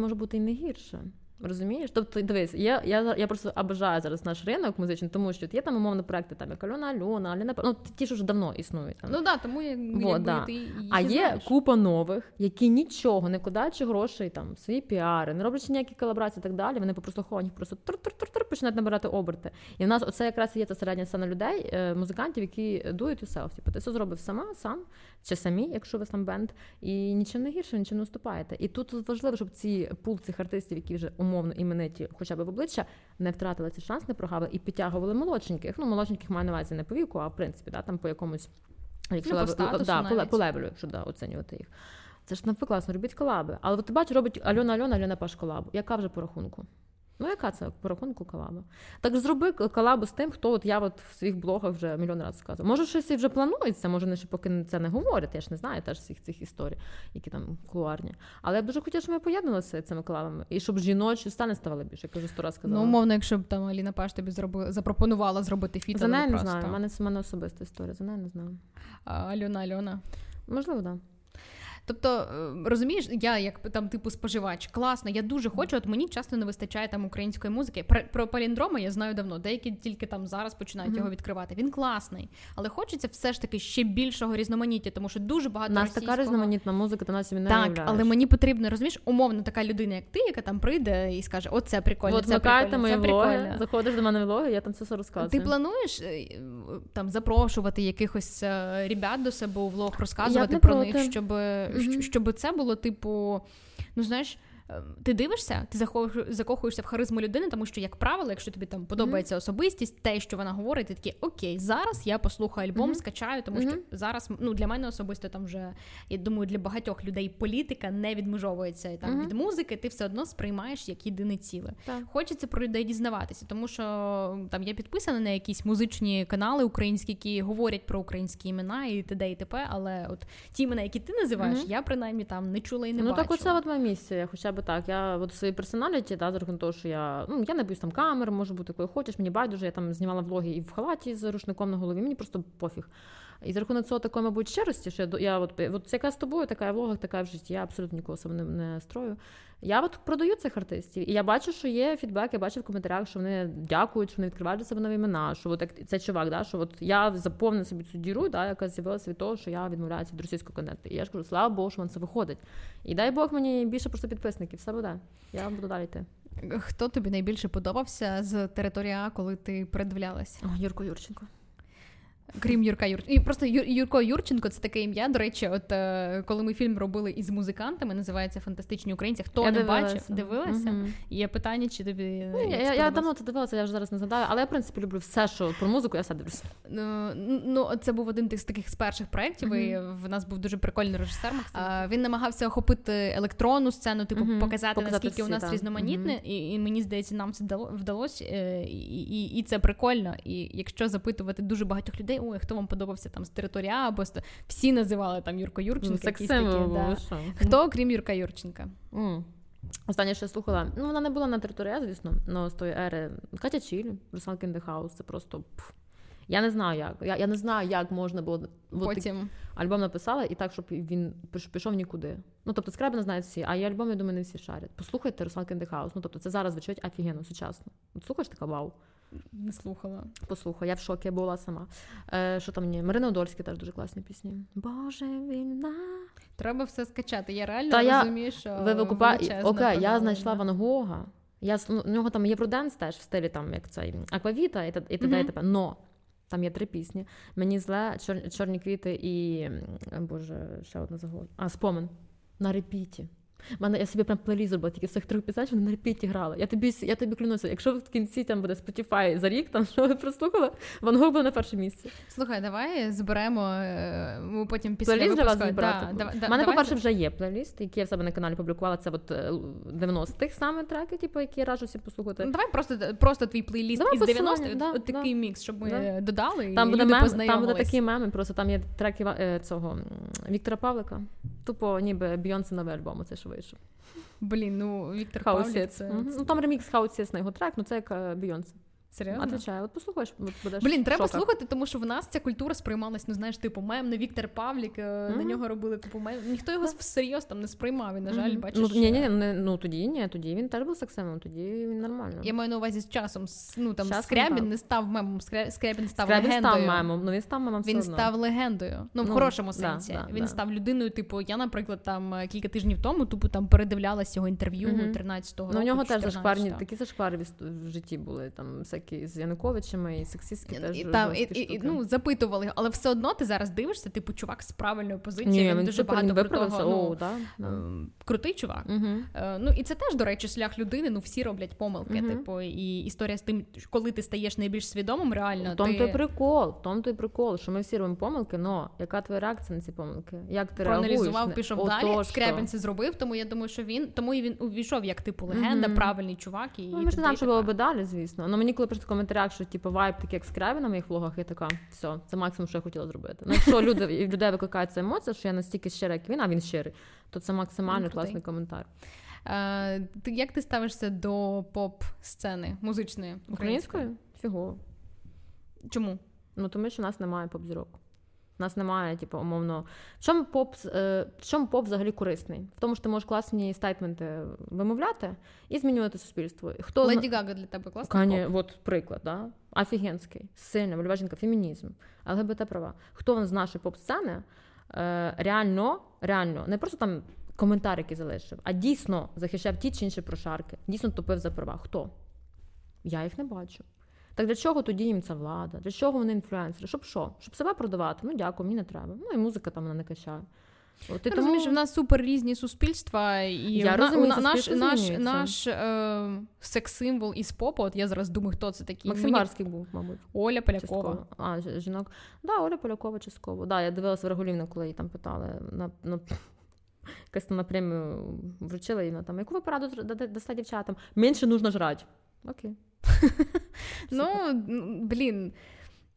може бути і не гірше. Розумієш? Тобто, дивись, я, я, я просто обожаю зараз наш ринок музичний, тому що є там умовно проекти, там як Альона Альона, Аліна ну ті, що вже давно існують. Там. Ну да, тому я, Вот, да. ти їх а є знаєш. купа нових, які нічого не вкладаючи грошей, там свої піари, не роблячи ніякі колаборації і так далі. Вони по прослуховуванню просто тур-тур-тур-тур починають набирати оберти. І в нас оце якраз і є та середня сцена людей, е, музикантів, які it yourself. Типу, ти все зробив сама, сам чи самі, якщо ви там бенд, і нічим не гірше, нічим не уступаєте. І тут важливо, щоб ці пул цих артистів, які вже умовно імениті, хоча б в обличчя, не втратили цей шанс, не прогавили і підтягували молодшеньких. Ну, молодшеньких маю на увазі не по віку, а в принципі, да, там по якомусь. Якщо Ну, по лев- статусу да, по, по левелю, якщо да, оцінювати їх. Це ж навпаки класно, робіть колаби. Але от ти бачиш, робить Альона Альона, Альона Паш колабу. Яка вже по рахунку? Ну, яка це по рахунку колаба? Так зроби колабу з тим, хто от я от в своїх блогах вже мільйон разів сказав. Може, щось і вже планується, може, не ще поки це не говорять. Я ж не знаю теж всіх цих історій, які там кулуарні. Але я б дуже хотіла, щоб ми поєднувалися цими колабами. І щоб жіночі стани ставали більше, як я вже сто раз сказала. Ну, умовно, якщо б там Аліна Паш тобі зроби, запропонувала зробити фіт, За неї не просто. знаю. У мене це мене особиста історія. За неї не знаю. А, Альона Альона. Можливо, так. Да. Тобто, е, розумієш, я як там типу споживач, класно, я дуже хочу. От мені часто не вистачає там української музики. Про, про паліндрома я знаю давно. Деякі тільки там зараз починають Мгм. його відкривати. Він класний, але хочеться все ж таки ще більшого різноманіття, тому що дуже У багато нас російського... така різноманітна музика, ти нас собі не Так, але мені потрібно, розумієш, умовно така людина, як ти, яка там прийде і скаже: О, це прикольно, От це прикольно, мої це влоги, прикольно. заходиш до мене в влоги, я там все розказую. Ти плануєш е, там запрошувати якихось е, ребят до себе у влог, розказувати про них, щоб, Мгм. щоб це було типу, ну знаєш. Ти дивишся, ти закохуєшся в харизму людини, тому що, як правило, якщо тобі там подобається особистість, те, що вона говорить, ти такий, окей, зараз я послухаю альбом, Мгм. скачаю, тому що зараз ну для мене особисто там вже я думаю, для багатьох людей політика не відмежовується там Мгм. від музики. Ти все одно сприймаєш як єдине ціле. Так. Хочеться про людей дізнаватися, тому що там я підписана на якісь музичні канали українські, які говорять про українські імена і т.д. і т.п., але от ті імена, які ти називаєш, я принаймні там не чула і не ну бачила. так оце от моя місія, хоча б так. Я от своїй персоналіті, да, за рахунок того, що я ну я не боюсь там камер, можу бути якою хочеш. Мені байдуже, я там знімала влоги і в халаті з рушником на голові. Мені просто пофіг. І за рахунок цього такої, мабуть, щирості, що я, я от, от яка з тобою, така я в така в житті, я абсолютно нікого сам не, не строю. Я от продаю цих артистів, і я бачу, що є фідбек, я бачу в коментарях, що вони дякують, що вони відкривають для себе нові імена. Що от цей чувак, да, що от я заповнив собі цю діру, да, яка з'явилася від того, що я відмовляюся від російського контенту. І я ж кажу, слава Богу, що вам це виходить. І дай Бог мені більше просто підписників, все буде. Я буду далі йти. Хто тобі найбільше подобався з території А, коли ти передивлялась? О, Юрко Юрченко. Крім Юрка Юрченко. І просто Юрко Юрченко це таке ім'я. До речі, от е, коли ми фільм робили із музикантами, називається Фантастичні українці. Хто я не дивилася. бачив, дивилася? Угу. Є питання, чи тобі ну, я, я, я давно це дивилася, я вже зараз не згадаю, але я в принципі люблю все, що про музику, я все дивлюся. Ну, ну це був один з таких з перших проєктів. Uh-huh. і В нас був дуже прикольний режисер. А, Він намагався охопити електронну сцену, типу uh-huh. показати, показати наскільки всі, у нас різноманітне, і, і мені здається, нам це вдалося, е, і, і, і це прикольно. І якщо запитувати дуже багатьох людей, ой, хто вам подобався там з території А, або всі називали там Юрко Юрченка. Ну, якісь такі, да. Хто, крім Юрка Юрченка? Mm. Останнє, що я слухала, ну вона не була на території, А, звісно, але з тої ери Катя Чіль, Руслан Кіндехаус, це просто. Пф. Я не знаю, як. Я я не знаю, як можна було Потім. альбом написала і так, щоб він пішов нікуди. Ну, тобто, Скрябина знають всі, а я альбом, я думаю, не всі шарять. Послухайте Руслан Кіндехаус. Ну, тобто, це зараз звучить офігенно, сучасно. От слухаєш така вау. Не слухала. Послухай, я в шокі була сама. Е, Що там мені? Марина Одольська теж дуже класні пісні. Боже, війна. Треба все скачати. Я реально Та розумію, я... що ви викупа... Окей, я знайшла Ван Гога. Я ну, у нього там Євроденс теж в стилі там, як цей Аквавіта і т.д. і т.п. Но там є три пісні. Мені зле, чор... чорні квіти і Боже, ще одна загода. А, спомин. На репіті. Мене я собі прям плейліст зробила, тільки з цих трьох пісень, вони на репіті грали. Я тобі я тобі клянуся, якщо в кінці там буде Spotify за рік, там що ви прослухали, Ван Гог буде на першому місці. Слухай, давай зберемо. е, Ми потім після плейліст для вас збирати. Да, да, У мене, по-перше, вже є плейліст, який я в себе на каналі публікувала. Це от 90-х саме треки, типу, які я раджу всі послухати. Ну, Давай просто просто твій плейліст давай із 90-х, да, от такий мікс, щоб ми додали. Там і буде люди мем, там буде такі меми, просто там є треки е, цього Віктора Павлика. Тупо ніби Бійонсе новий альбом, це що вийшов. Блін, ну Віктор Павлік, це... Ну там ремікс Хаусіс на його трек, ну це як Бійонсе. Серйозно? Отвечаю, от послухаєш, будеш Блін, треба шоках. слухати, тому що в нас ця культура сприймалась, ну знаєш, типу мем, не Віктор Павлік, mm-hmm. на нього робили купу мем. Ніхто його всерйоз там не сприймав, і, на жаль, mm-hmm. бачиш. Ну, ні, ні, не, ну тоді ні, тоді він теж був сексемом, тоді він нормально. Я маю на увазі з часом, ну там часом Скрябін так. не став мемом, Скрябін став Скрябін легендою. став мемом, ну він став мемом Він все став легендою. Ну, в ну, хорошому сенсі. Да, він да. став людиною, типу, я, наприклад, там кілька тижнів тому, тупо там передивлялась його інтерв'ю 13-го року. Ну, у нього теж зашкварні, такі зашквари в житті були, там всякі з Януковичами і сексистські теж Там, і, і, ну, запитували, але все одно ти зараз дивишся, типу, чувак з правильною позицією. Він, він дуже багато крутого, ну, да, да. крутий чувак. Угу. Ну і це теж, до речі, шлях людини. Ну всі роблять помилки. Угу. Типу, і історія з тим, коли ти стаєш найбільш свідомим, реально. В тому ти... той прикол, в тому той прикол, що ми всі робимо помилки, но яка твоя реакція на ці помилки? Як ти Проаналізував, реагуєш? пішов далі. Скрябін це зробив, тому я думаю, що він тому і він увійшов як типу легенда, правильний чувак. І ну, Ми ж знаємо, що було би далі, звісно. Ну мені коли просто в коментарях, що типу вайб такий, як Скрябін на моїх влогах, я така, все, це максимум, що я хотіла зробити. Ну, якщо люди людей викликається емоція, що я настільки щира, як він, а він щирий, то це максимально ну, класний коментар. А, ти, Як ти ставишся до поп-сцени музичної української? Фігово. Чому? Ну тому що в нас немає поп-зірок. У нас немає, типу, умовно. В чому поп е, в чому поп взагалі корисний? В тому, що ти можеш класні стейтменти вимовляти і змінювати суспільство. Хто Леді Гага для тебе класний Кані, поп? От приклад, да? офігенський, сильна, вольова жінка, фемінізм, ЛГБТ права. Хто з нашої поп-сцени е, реально, реально, не просто там коментар, який залишив, а дійсно захищав ті чи інші прошарки, дійсно топив за права. Хто? Я їх не бачу. Так для чого тоді їм ця влада? Для чого вони інфлюенсери? Щоб що? Щоб себе продавати? Ну дякую, мені не треба. Ну і музика там вона не качає. От, ти розумієш, в нас супер різні суспільства, і я розумію, на, наш наш, наш е, секс-символ із попу, от я зараз думаю, хто це такий. Максим Барський був, мабуть. Оля Полякова. Частково. А, жінок. Да, Оля Полякова частково. Да, я дивилася в Регулівну, коли її там питали на, на якась там на премію вручила і вона там, яку ви пораду дасте дівчатам? Менше нужно жрати. Окей. Ну, блін.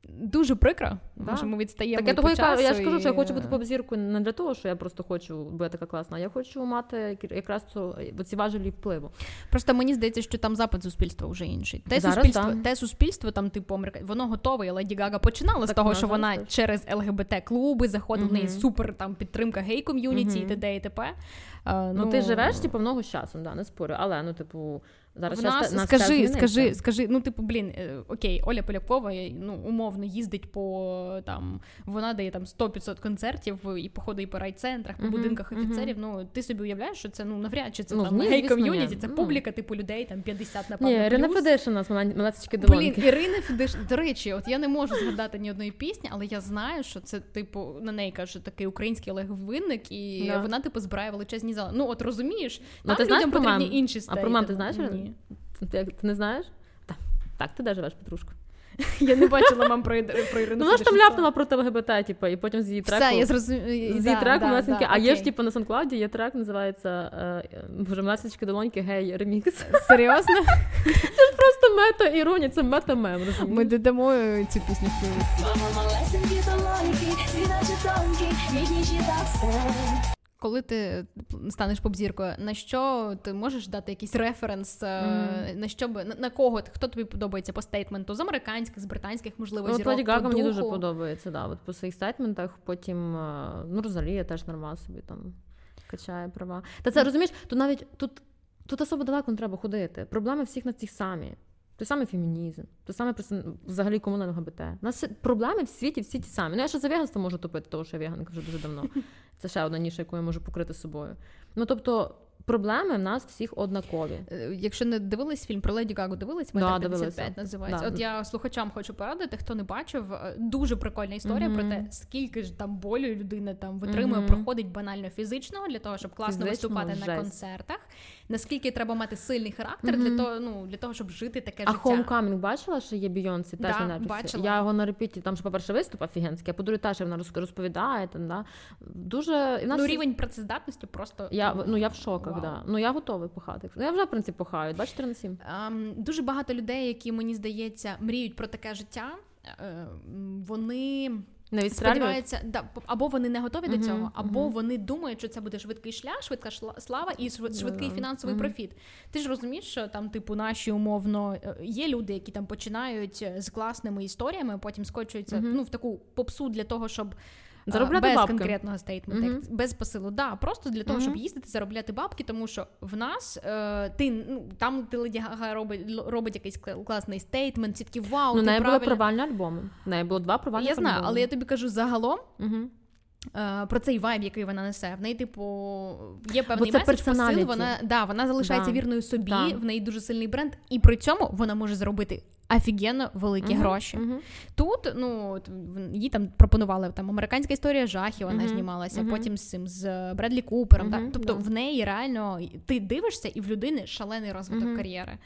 Дуже прикро, Да. що ми відстаємо. Так я і того і кажу, я ж часу, кажу, що я хочу бути е, поп-зіркою не для того, що я просто хочу бути така класна, а я хочу мати якраз цю, ці важелі впливу. Просто мені здається, що там запит суспільства вже інший. Те Зараз суспільство, так. те суспільство, там, типу, Америка... воно готове, і Леді Гага починала з того, що вона теж. через ЛГБТ-клуби заходила, в неї супер там підтримка гей-ком'юніті і Мгм. т.д. і т.п. Е, Ну, ти живеш, типу, з часом, да, не спорю. Але ну, типу, зараз в нас, нас скажи, скажи, скажи, ну типу, блін, е, окей, Оля Полякова, е, ну умовно їздить по там, вона дає там 100-500 концертів і походить по райцентрах, по Мгм, будинках офіцерів. Ну ти собі уявляєш, що це ну навряд чи це Ну, там гей ком'юніті, це Ну. публіка, типу людей там 50, напевно. Ні, Ірина. Федишина з малень- малесечки Блін. Ірина Федиш, до речі, от я не можу згадати ні одної пісні, але я знаю, що це, типу, на неї каже такий український Олег Винник, і Да. вона, типу, збирає величезні зали. Ну, от розумієш, Ну, там ти знаєш людям про потрібні інші А про мем ти знаєш? Ні. Ти, ти не знаєш? Так, так ти де живеш, Петрушко? Я не бачила мем про, про Ірину Ну, вона ж там ляпнула про ЛГБТ, типу, і потім з її треку. Все, я зрозуміла. З її треку малесеньке, а є ж типу на SoundCloud є трек, називається е, вже долоньки гей ремікс. Серйозно? Це ж Просто мета іронія, це мета-мем, Ми розумієш? додамо цю пісню. Мамо, малесенькі долоньки, свіначі тонкі, ніжніші за все. Коли ти станеш поп-зіркою, на що ти можеш дати якийсь референс, Мгм. на що би на, на кого хто тобі подобається по стейтменту з американських, з британських, можливо, Ну, зірок, по Гага мені дуже подобається, да, от по своїх стейтментах, потім, е, ну, Розалія теж норма собі там качає права. Та це, розумієш, тут навіть тут, тут особо далеко не треба ходити. Проблеми всіх на ті самі. Той самий фемінізм, той самий просто взагалі комуна ЛГБТ. У нас проблеми в світі всі ті самі. Ну я ще за веганство можу топити, тому що я веганка вже дуже давно. Це ще одна ніша, яку я можу покрити собою. Ну тобто, проблеми в нас всіх однакові. Е, Якщо не дивились фільм про Леді Гагу, дивились? Да, Метр дивилися. 55 називається. Да. От я слухачам хочу порадити, хто не бачив. е, Дуже прикольна історія Мгм. про те, скільки ж там болю людина там витримує, Мгм. проходить банально фізичного для того, щоб класно Фізично виступати на концертах. Наскільки треба мати сильний характер Мгм. для того, ну для того, щоб жити таке А життя. Homecoming бачила, що є Бійонсі теж Да, на бачила. Я його на репіті, там ж, по-перше, виступ офігенський, а по-друге, теж вона розповідає. Там, да. Дуже... і в нас Ну рівень працездатності просто Я, ну, я в шоках, Вау. да. Ну, я готовий пахати. Ну, я вже, в принципі, пахаю. 24 на 7. Ем, дуже багато людей, які мені здається, мріють про таке життя. е, Вони Відстрелюють? сподіваються, да, або вони не готові до цього, або мгм. вони думають, що це буде швидкий шлях, швидка слава і швид- швидкий yeah, фінансовий Мгм. профіт. Ти ж розумієш, що там, типу, наші умовно е, є люди, які там починають е, з класними історіями, потім скочуються ну в таку попсу для того, щоб. Заробляти без бабки. конкретного statement у, Мгм. як- без посилу. Да, просто для того, Мгм. щоб їздити, заробляти бабки, тому що в нас е, ти ну там ти Леді Гага робить робить якийсь класний statement, всі такі вау, Ну, ти неї були провальні альбоми. В неї було два провальні Я знаю, але я тобі кажу загалом. Е, про цей вайб, який вона несе. В неї, типу, є певний це меседж, посил, вона, да, вона залишається Да. вірною собі, Да. в неї дуже сильний бренд, і при цьому вона може заробити офігенно великі гроші. Угу. Тут ну їй там пропонували там американська історія жахів. Вона Мгм, знімалася. Потім з цим з Бредлі Купером. Так? Тобто в неї реально ти дивишся, і в людини шалений розвиток кар'єри.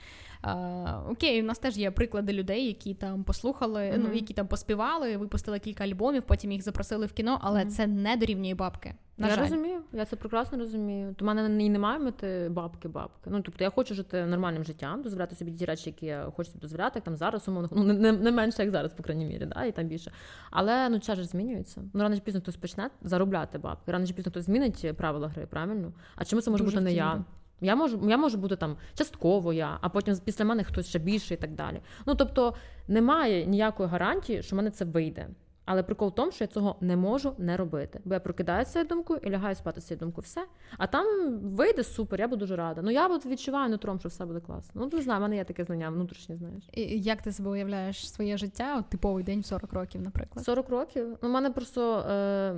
А, окей, у нас теж є приклади людей, які там послухали, ну які там поспівали, випустили кілька альбомів, потім їх запросили в кіно, але Мгм. це не дорівнює бабки. На я жаль. розумію, я це прекрасно розумію. У мене і немає мети бабки, бабки. Ну тобто я хочу жити нормальним життям, дозволяти собі ті речі, які я хочу собі дозволяти, як там зараз умовно, ну не, не, менше, як зараз, по крайній мірі, да, і там більше. Але ну час ж змінюється. Ну рано чи пізно хтось почне заробляти бабки. Рано чи пізно хтось змінить правила гри, правильно? А чому це може Дуже бути не я? Я можу, я можу бути там частково я, а потім після мене хтось ще більше і так далі. Ну тобто немає ніякої гарантії, що в мене це вийде. Але прикол в тому, що я цього не можу не робити. Бо я прокидаю цією думкою і лягаю спати цією думкою. Все. А там вийде супер, я буду дуже рада. Ну я от відчуваю нутром, що все буде класно. Ну не знаю, в мене є таке знання, внутрішнє знаєш. І Як ти себе уявляєш своє життя? От типовий день в 40 років, наприклад. 40 років. Ну, у мене просто е,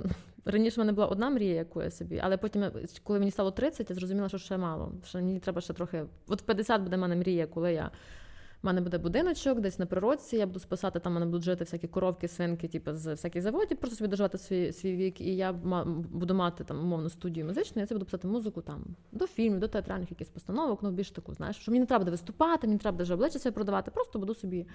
раніше в мене була одна мрія, яку я собі, але потім, коли мені стало 30, я зрозуміла, що ще мало. Що мені треба ще трохи. От в 50 буде в мене мрія, коли я. У мене буде будиночок десь на природці, я буду спасати, там мене будуть жити всякі коровки, свинки, типу, з всяких заводів, просто собі доживати свій, свій вік. І я буду мати там умовно студію музичну, я це буду писати музику там до фільмів, до театральних якихось постановок, ну більш таку, знаєш, що мені не треба буде виступати, мені не треба буде вже обличчя себе продавати, просто буду собі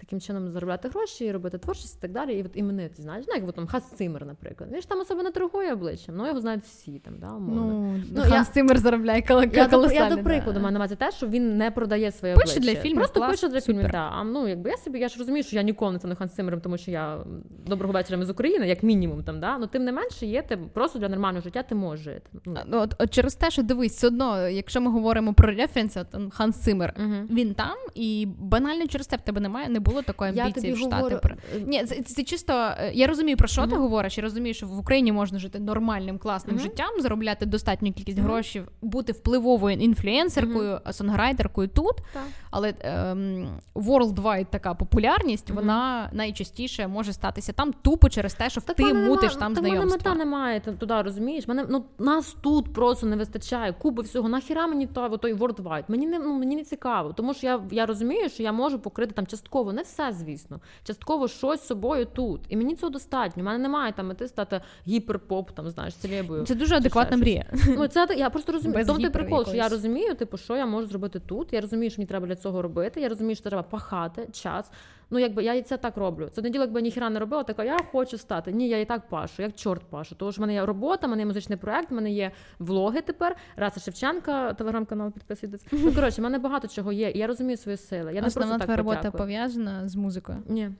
таким чином заробляти гроші, робити творчість і так далі. І от іменити, знаєш, ну як там Хас Цимер, наприклад. Він ж там особо не торгує обличчям, ну його знають всі там, да, умовно. Ну, Ну, Ханс я- Циммер заробляє кол- Я до, колосально. я до прикладу да. маю на увазі те, що він не продає своє Пише обличчя. для фільмів, Просто клас, пише для фільмів. Да. А ну якби я собі, я ж розумію, що я ніколи не стану Ханс Циммером, тому що я доброго вечора з України, як мінімум там, да. Ну тим не менше є ти просто для нормального життя ти можеш жити. Ну, Ну, От, от через те, що дивись, все одно, якщо ми говоримо про референси, там Ханс Циммер, Мгм. він там, і банально через те в тебе немає, не було такої амбіції в Штати. говорю, Про... Ні, це, це чисто. е, Я розумію, про що ти говориш. Я розумію, що в Україні можна жити нормальним, класним Мгм. життям, заробляти достатню кількість Мгм. грошей, бути впливовою інфлюенсеркою, сонграйтеркою тут. Так. Але ем, worldwide така популярність, вона найчастіше може статися там тупо через те, що Так ти мутиш там так в мене мета немає туди, розумієш? Мене ну нас тут просто не вистачає. Куби всього. Нахіра мені той, той Worldwide? Мені не ну мені не цікаво, тому що я, я розумію, що я можу покрити там частково, не все, звісно, частково щось з собою тут. І мені цього достатньо. У мене немає там мети стати гіперпоп, там знаєш, селебою. Це дуже адекватна мрія. Ну, це я просто розумію. Без Тому ти гіпер прикол, що я розумію, типу, що я можу зробити тут. Я розумію, що мені треба для цього робити. Я розумію, що треба пахати час. Ну, якби я і це так роблю. Це не діло, якби ніхіра не робила, така я хочу стати. Ні, я і так пашу, як чорт пашу. Тому що в мене є робота, в мене є музичний проект, в мене є влоги тепер. Раса Шевченка, телеграм-канал підписуйтесь. Ну коротше, в мене багато чого є. І я розумію свої сили. Я не Основна просто твоя так робота подякую. пов'язана з музикою. Ні.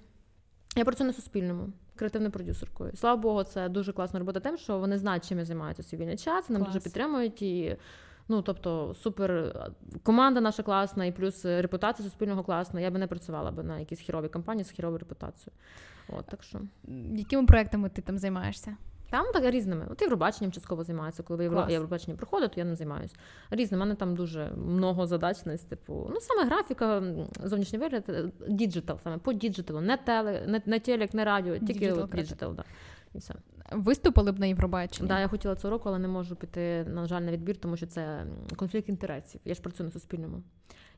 Я працюю на Суспільному, креативною продюсеркою. Слава Богу, це дуже класна робота тим, що вони знають, чим я займаюся свій вільний час, нам Клас. дуже підтримують і. Ну, тобто, супер команда наша класна, і плюс репутація суспільного класна. Я би не працювала би на якійсь хєровій компанії з хєровою репутацією. От так що Якими проектами ти там займаєшся? там так різними. От Євробаченням частково займаюся. Коли. Клас. Євробачення проходить, то я не займаюся. Різним. У мене там дуже много задачність, типу, ну саме графіка, зовнішній вигляд, е, діджитал, саме по діджиталу, не теле, не, не телек, не радіо, тільки діджитал, да. І все. Виступили б на Євробаченні? Да, я хотіла цього року, але не можу піти, на жаль, на відбір, тому що це конфлікт інтересів. Я ж працюю на суспільному.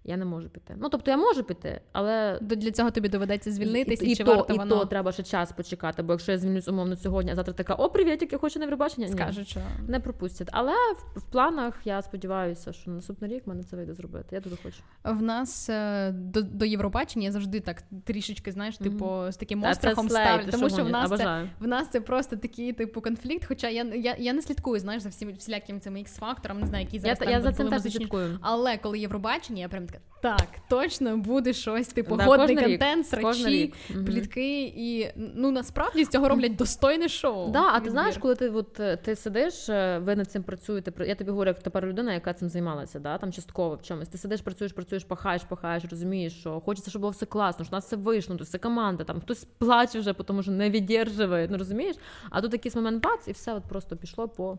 Я не можу піти. Ну, тобто я можу піти, але Для цього тобі доведеться звільнитись, і, і, чи то, варто і воно то треба ще час почекати, бо якщо я звільнюсь умовно сьогодні, а завтра така, о, привіт, я хочу на Євробачення, ні, скаже, що не пропустять. Але в, в планах я сподіваюся, що на наступний рік мене це вийде зробити. Я дуже хочу. в нас е, до, до Євробачення я завжди так трішечки, знаєш, типу, з таким острахом ставлю, тому що в нас це в нас це просто такий типу конфлікт. Хоча я, я, я не слідкую, знаєш, за всіми всілякими цими ікс-факторами, не знаю, які зараз та- там я за цим теж слідкую. Але колиЄвробачення, я прям так, точно буде щось, типу, Да, годний контент, срачі, плітки, і ну насправді з цього роблять достойне шоу. Да, а ти знаєш, коли ти от е, ти сидиш, е, ви над цим працюєте. Я тобі говорю, як тепер людина, яка цим займалася, да, там частково в чомусь. Ти сидиш, працюєш, працюєш, пахаєш, пахаєш, розумієш, що хочеться, щоб було все класно, що у нас все вийшло, то це команда, там хтось плаче вже, тому що не віддержує, ну розумієш? А тут якийсь момент бац, і все от просто пішло по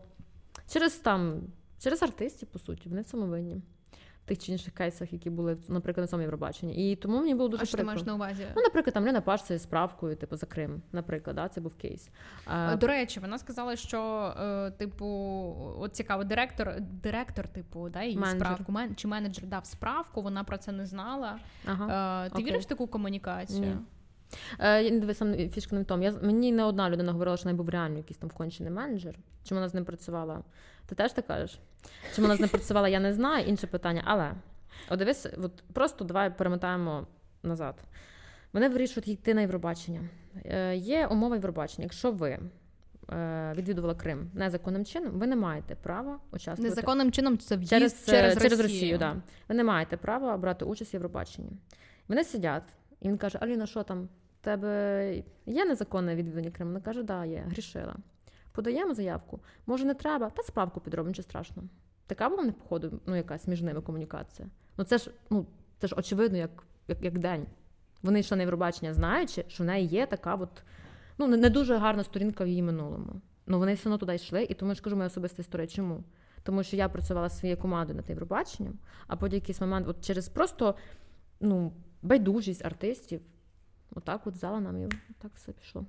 через там, через артистів, по суті, вони в цьому винні. Тих чи інших кейсах, які були, наприклад, на цьому Євробаченні. І тому мені було дуже а що ти маєш на увазі? Ну, наприклад, там Лена Паш з справкою, типу, за Крим, наприклад, да, це був кейс. До речі, вона сказала, що е, типу, от цікаво, директор, директор, типу, да, її Менеджер. справку, мен, чи менеджер дав справку, вона про це не знала. ага. Е, ти окей. віриш в таку комунікацію? Ні. Е, я не сам фішка не в тому. Я, мені не одна людина говорила, що не був реально якийсь там кончений менеджер. Чи вона з ним працювала? Ти теж так кажеш? Чи вона з ним працювала, я не знаю, інше питання. Але от дивись, от просто давай перемотаємо назад. Вони вирішують йти на Євробачення. Е, є умова Євробачення. Якщо ви е, відвідували Крим незаконним чином, ви не маєте права участвувати Незаконним чином це в'їзд через, через, через, через Росію. Росію. Да. Ви не маєте права брати участь в Євробаченні. Вони сидять, і він каже: Аліна, що там? В тебе є незаконне відвідування Криму? Вона каже, да, є, грішила. Подаємо заявку. Може, не треба, та справку підробимо, нічого страшного. Така була них, походу, ну, якась між ними комунікація. Ну, це ж, ну, це ж очевидно, як, як, як день. Вони йшли на Євробачення, знаючи, що в неї є така от, ну, не, не дуже гарна сторінка в її минулому. Ну, вони все одно туди йшли, і тому я ж кажу моя особиста історія. Чому? Тому що я працювала своєю командою над Євробаченням, а потім якийсь момент, от через просто ну, байдужість артистів, отак от взяла нам і так все пішло.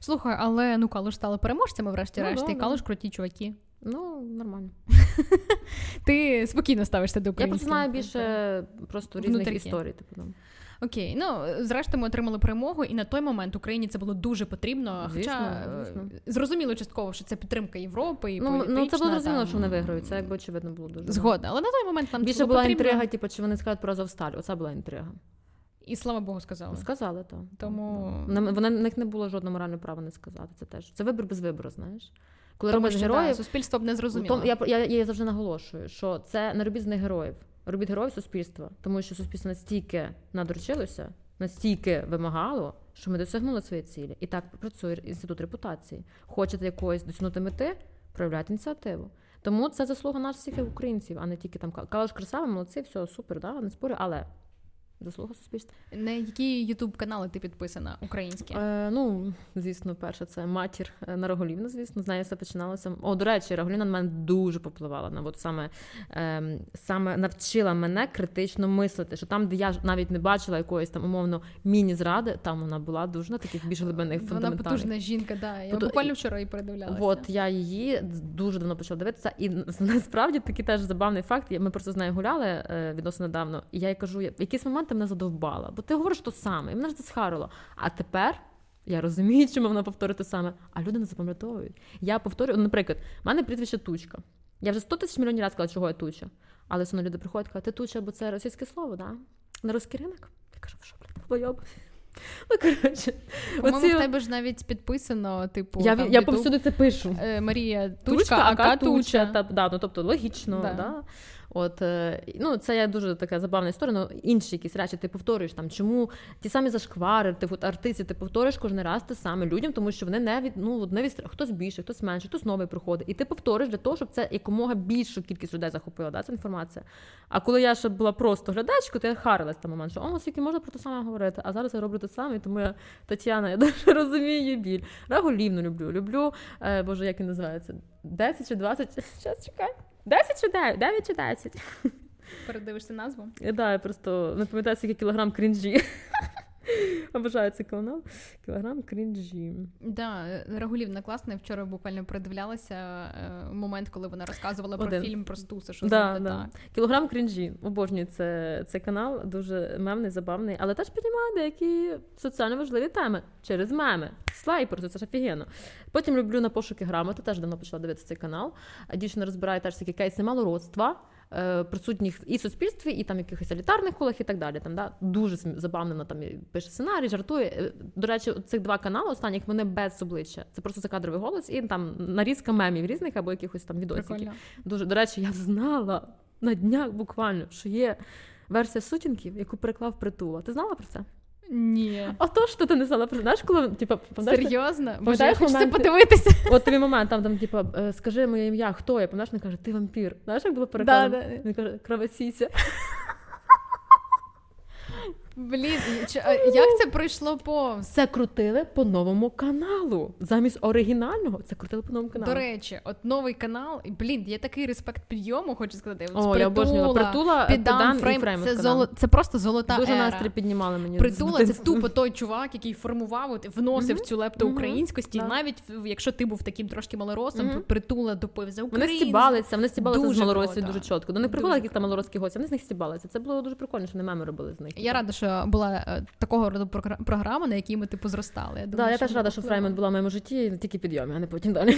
Слухай, але ну Калуш стали переможцями, врешті-решт, Ну, да, і да. Калуш круті чуваки. Ну, нормально. Ти спокійно ставишся до Я українських. просто знаю більше просто різних Внутрішні. історій. Типу, там. Окей, ну зрештою ми отримали перемогу, і на той момент Україні це було дуже потрібно. Звісно, Хоча е, звісно. зрозуміло частково, що це підтримка Європи і Ну, ну, це було зрозуміло, там, що вони виграють. Це якби очевидно було дуже. згодна. Але на той момент нам це було була потрібно. інтрига, типу, чи вони скажуть про Азовсталь. Оце була інтрига. І слава Богу, сказали. Сказали то. Тому- Вона вона- в них не було жодного морального права не сказати. Це теж це вибір без вибору, знаєш. Коли Тому робиш що героїв, да, суспільство б не зрозуміло. то, я, я, я завжди наголошую, що це не робіть з них героїв, робіть героїв суспільства, тому що суспільство настільки надручилося, настільки вимагало, що ми досягнули своєї цілі. І так працює інститут репутації. Хочете якоїсь досягнути мети, проявляйте ініціативу. Тому це заслуга нас всіх українців, а не тільки там Калаш красава, молодці, все супер, да, не спорю, але заслуга суспільства. На які ютуб канали ти підписана українські? Е, ну, звісно, перше, це матір е, на Роголівна, звісно, з нею все починалося. О, до речі, Роголівна на мене дуже попливала. На от саме, ем, саме навчила мене критично мислити, що там, де я навіть не бачила якоїсь там умовно міні-зради, там вона була дуже на таких більш глибинних Вона потужна жінка, да. Я Поту- буквально вчора її передивлялася. От я її дуже давно почала дивитися, і насправді такий теж забавний факт. Ми просто з нею гуляли е, відносно недавно, і я їй кажу, в якийсь момент ти мене задовбала, бо ти говориш то саме, і мене ж засхарило. А тепер. Я розумію, чому вона повторює те саме, а люди не запам'ятовують. Я повторюю, ну, наприклад, в мене прізвище тучка. Я вже 100 тисяч мільйонів разів сказала, чого я туча. Але все одно люди приходять і кажуть, ти туча, бо це російське слово, да? На русський ринок? Я кажу, що, блядь, долбойоб? Ну, коротше, По-моєму, оці- в тебе ж навіть підписано, типу, я, там, я YouTube, повсюди це пишу. е, Марія Тучка, Тучка, Ака туча. Та, да, ну, тобто логічно, Да. да. От, е, ну, це є дуже така забавна історія. Ну, інші якісь речі ти повторюєш там, чому ті самі зашквари, ти от, артисти, ти повторюєш кожен раз те саме людям, тому що вони не від ну не від хтось більше, хтось менше, хтось новий приходить. І ти повторюєш для того, щоб це якомога більшу кількість людей захопила, да, ця інформація. А коли я ще була просто глядачкою, то я харилась той момент, що о, скільки можна про те саме говорити. А зараз я роблю те саме, тому я Тетяна, я дуже розумію біль. Раголівну люблю. Люблю, е, боже, як він називається? 10 чи 20? Зараз чекай. 10 чи 9? 9 чи 10? Передивишся назву? Я, да, я просто не пам'ятаю, скільки кілограм крінжі. Обожаю цей канал. Кілограм крінжі. Да, Рагулівна класна. Вчора буквально передивлялася е, момент, коли вона розказувала про фільм про Стуса. Що Да, да. Кілограм крінжі. Обожнюю це, цей канал, дуже мемний, забавний, але теж піднімає деякі соціально важливі теми через меми. Слайпер, це ж офігенно. Потім люблю на пошуки грамоти, теж давно почала дивитися цей канал. Дівчина розбирає теж такі кейси малородства. Е, Присутніх і в суспільстві, і там якихось елітарних колах, і так далі. Там да дуже забавно там пише сценарій, жартує. Е, До речі, цих два канали останніх вони без обличчя. Це просто закадровий голос і там нарізка мемів різних або якихось там відосиків. Дуже до речі, я знала на днях буквально, що є версія сутінків, яку переклав притула. Ти знала про це? Ні. Ото що ти не знала про знаєш, коли типу, пам'ятаєш, Серйозно? Боже, я хочу це подивитися. От тобі момент, там, там типу, е, скажи моє ім'я, хто я? Пам'ятаєш, він каже, ти вампір. Знаєш, як було перекладено? Да, да. Він каже, кровосіся. Блін, як це пройшло повз? Це крутили по новому каналу. Замість оригінального це крутили по новому каналу. До речі, от новий канал, блін, є такий респект підйому, хочу сказати. О, я обожнювала. Притула, Піддан, фрейм, Фрейм це, золо, це просто золота Дуже ера. настрій піднімали мені. Притула це тупо той чувак, який формував, от, вносив цю лепту українськості. Навіть якщо ти був таким трошки малоросом, то притула допив за Вони стібалися, вони стібалися з малоросів дуже чітко. До них приходили якісь там малоросські гості, вони з них стібалися. Це було дуже прикольно, що не меми робили з них. Я рада, була е, такого роду програма, на якій ми типу зростали. Я, Да, я теж рада, що впливали. Була в моєму житті, тільки підйомі, а не потім далі.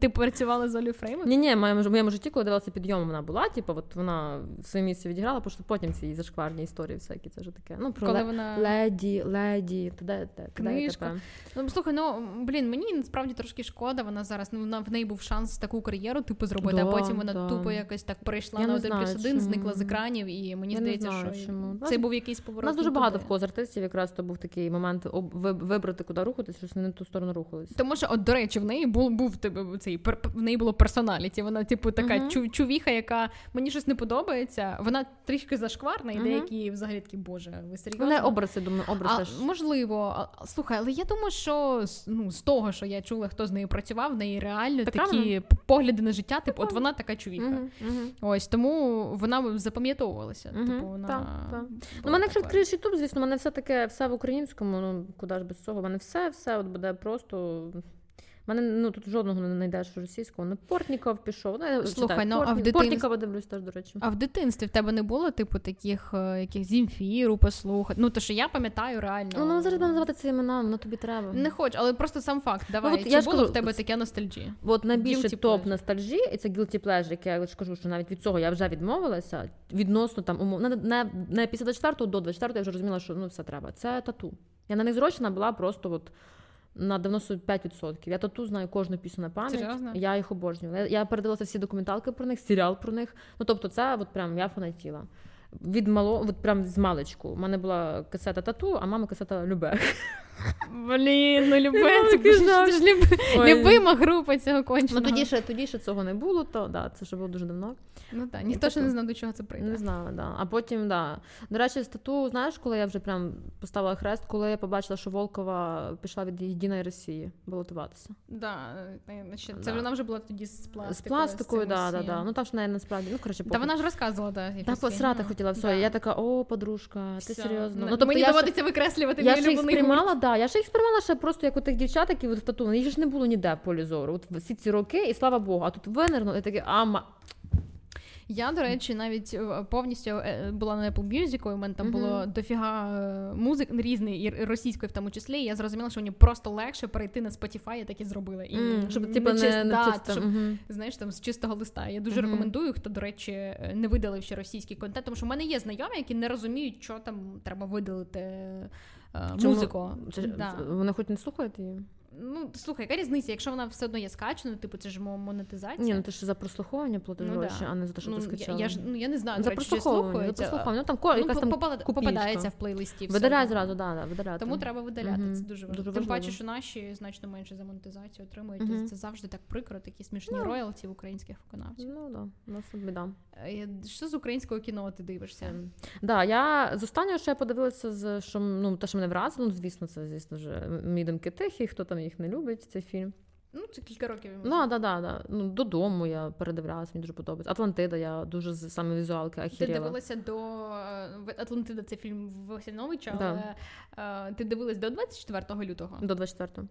Ти працювала з Олею Фреймом? Ні, ні, в моєму, житті, коли дивилася підйом, вона була, типу, от вона в своє місце відіграла, тому що потім ці зашкварні історії всякі, це вже таке. Ну, про Коли ле- вона леді, леді, туди, туди, Книжка. Ну слухай, ну блін, мені насправді трошки шкода. Вона зараз ну вона в неї був шанс таку кар'єру типу зробити, Да, а потім вона да. тупо якось так перейшла Я на один плюс один, зникла з екранів, і мені Я здається, що чому. це був якийсь У нас дуже багато туди. в кого з артистів якраз то був такий момент вибрати, куди рухатись, щось не на ту сторону рухались. Тому що, от, до речі, в неї був був типу, цей пер- в неї було персоналіті. Вона, типу, така Мгм. чу, чувіха, яка мені щось не подобається. Вона трішки зашкварна, і Мгм. деякі взагалі такі, боже, ви серйозно? Вони образи, думаю, образ А, теж. можливо, А, слухай, але я думаю, що з- ну, з того, що я чула, хто з нею працював, в неї реально Така такі п- погляди на життя. Типу, от вона така чувіха. Ось тому вона запам'ятовувалася. Типу, вона так, так. Ну, мене, якщо відкриєш Ютуб, звісно, мене все таке все в українському, ну куди ж без цього. Мене все, все от буде просто мене ну тут жодного не знайдеш російського. Ну, Портніков пішов. Ну, Слухай, читаю, ну, а в дитинстві- Портнікова дивлюсь теж, до речі. А в дитинстві в тебе не було, типу, таких е, яких зімфіру послухати? Ну, то що я пам'ятаю реально. Ну, ну зараз будемо називати це імена, воно тобі треба. Не хочу, але просто сам факт. Давай, от чи я було кажу, в тебе таке ностальджі? От найбільше топ ностальжі, і це guilty pleasure, яке я кажу, що навіть від цього я вже відмовилася. Відносно там умов не, не, не після 24 до 24 я вже розуміла, що ну все треба. Це тату. Я на них зрощена була просто от на 95%. Я тату знаю кожну пісню на пам'ять. Серйозно? Я їх обожнюю. Я, я передивилася всі документалки про них, серіал про них. Ну тобто, це от прям я фанатіла. Від мало, от прям з маличку. У мене була касета тату, а мама касета Любе. Блін, ну любе, ж ж любима група цього Ну тоді ще тоді ще цього не було, то да, це ще було дуже давно. Ну так, ніхто ще не знав, до чого це прийде. Не знала, да. А потім, да. До речі, з тату, знаєш, коли я вже прям поставила хрест, коли я побачила, що Волкова пішла від Єдиної Росії балотуватися. Да, це вона вже була тоді з пластикою. З пластикою, да, да, да. Ну там ж неї насправді, ну коротше, Та вона ж розказувала, да, Та якось посрати ну, хотіла все. да. Я така, о, подружка, ти Все. серйозно. М- Ну, тобто Мені я ще- доводиться викреслювати Я мій їх улюблений сприймала, да, я ще їх сприймала ще просто як у тих дівчат, які от в тату. Їх ж не було ніде в полі зору. От всі ці роки, і слава Богу, а тут винирно, і таке, ама. Я, до речі, навіть е, повністю е, була на Apple Music, у мене там Мгм. було дофіга е, музик різний, і російської в тому числі. І я зрозуміла, що мені просто легше перейти на Spotify, я так і зробила. І М, Щоб типу не, не да, чисто. щоб, Мгм. знаєш, там з чистого листа. Я дуже рекомендую, хто, до речі, не видалив ще російський контент, тому що в мене є знайомі, які не розуміють, що там треба видалити е, Чому? музику. Да. Вони хоч не слухають її? Ну, слухай, яка різниця? Якщо вона все одно є скачана, типу, це ж мо- монетизація. Ні, ну ти ж за прослуховування платиш Ну, гроші, да. а не за те, що ну, ти я, скачала. я ж ну я не знаю, за до прослуховування, за прослуховування. Ну там Ну, якась там попада- попадається в плейлисті. Видаляй зразу, да, да, видаляти. Тому треба видаляти. Мгм. Це дуже важливо. Дуже Тим паче, що наші значно менше за монетизацію отримують. І Це завжди так прикро, такі смішні Ну. роялті в українських виконавців. Ну да, у нас біда. Е, Що з українського кіно ти дивишся? Да, я з останнього, що я подивилася, з що ну те, що мене вразило, ну звісно, це звісно вже мій думки тихі, хто там їх не любить, цей фільм. Ну, це кілька років. йому. Ну, да, да, да. Ну, додому я передивлялася, мені дуже подобається. Атлантида, я дуже з саме візуалки Ти дивилася до Атлантида, це фільм Восяновича, Да. але е, ти дивилась до 24 лютого. До 24-го.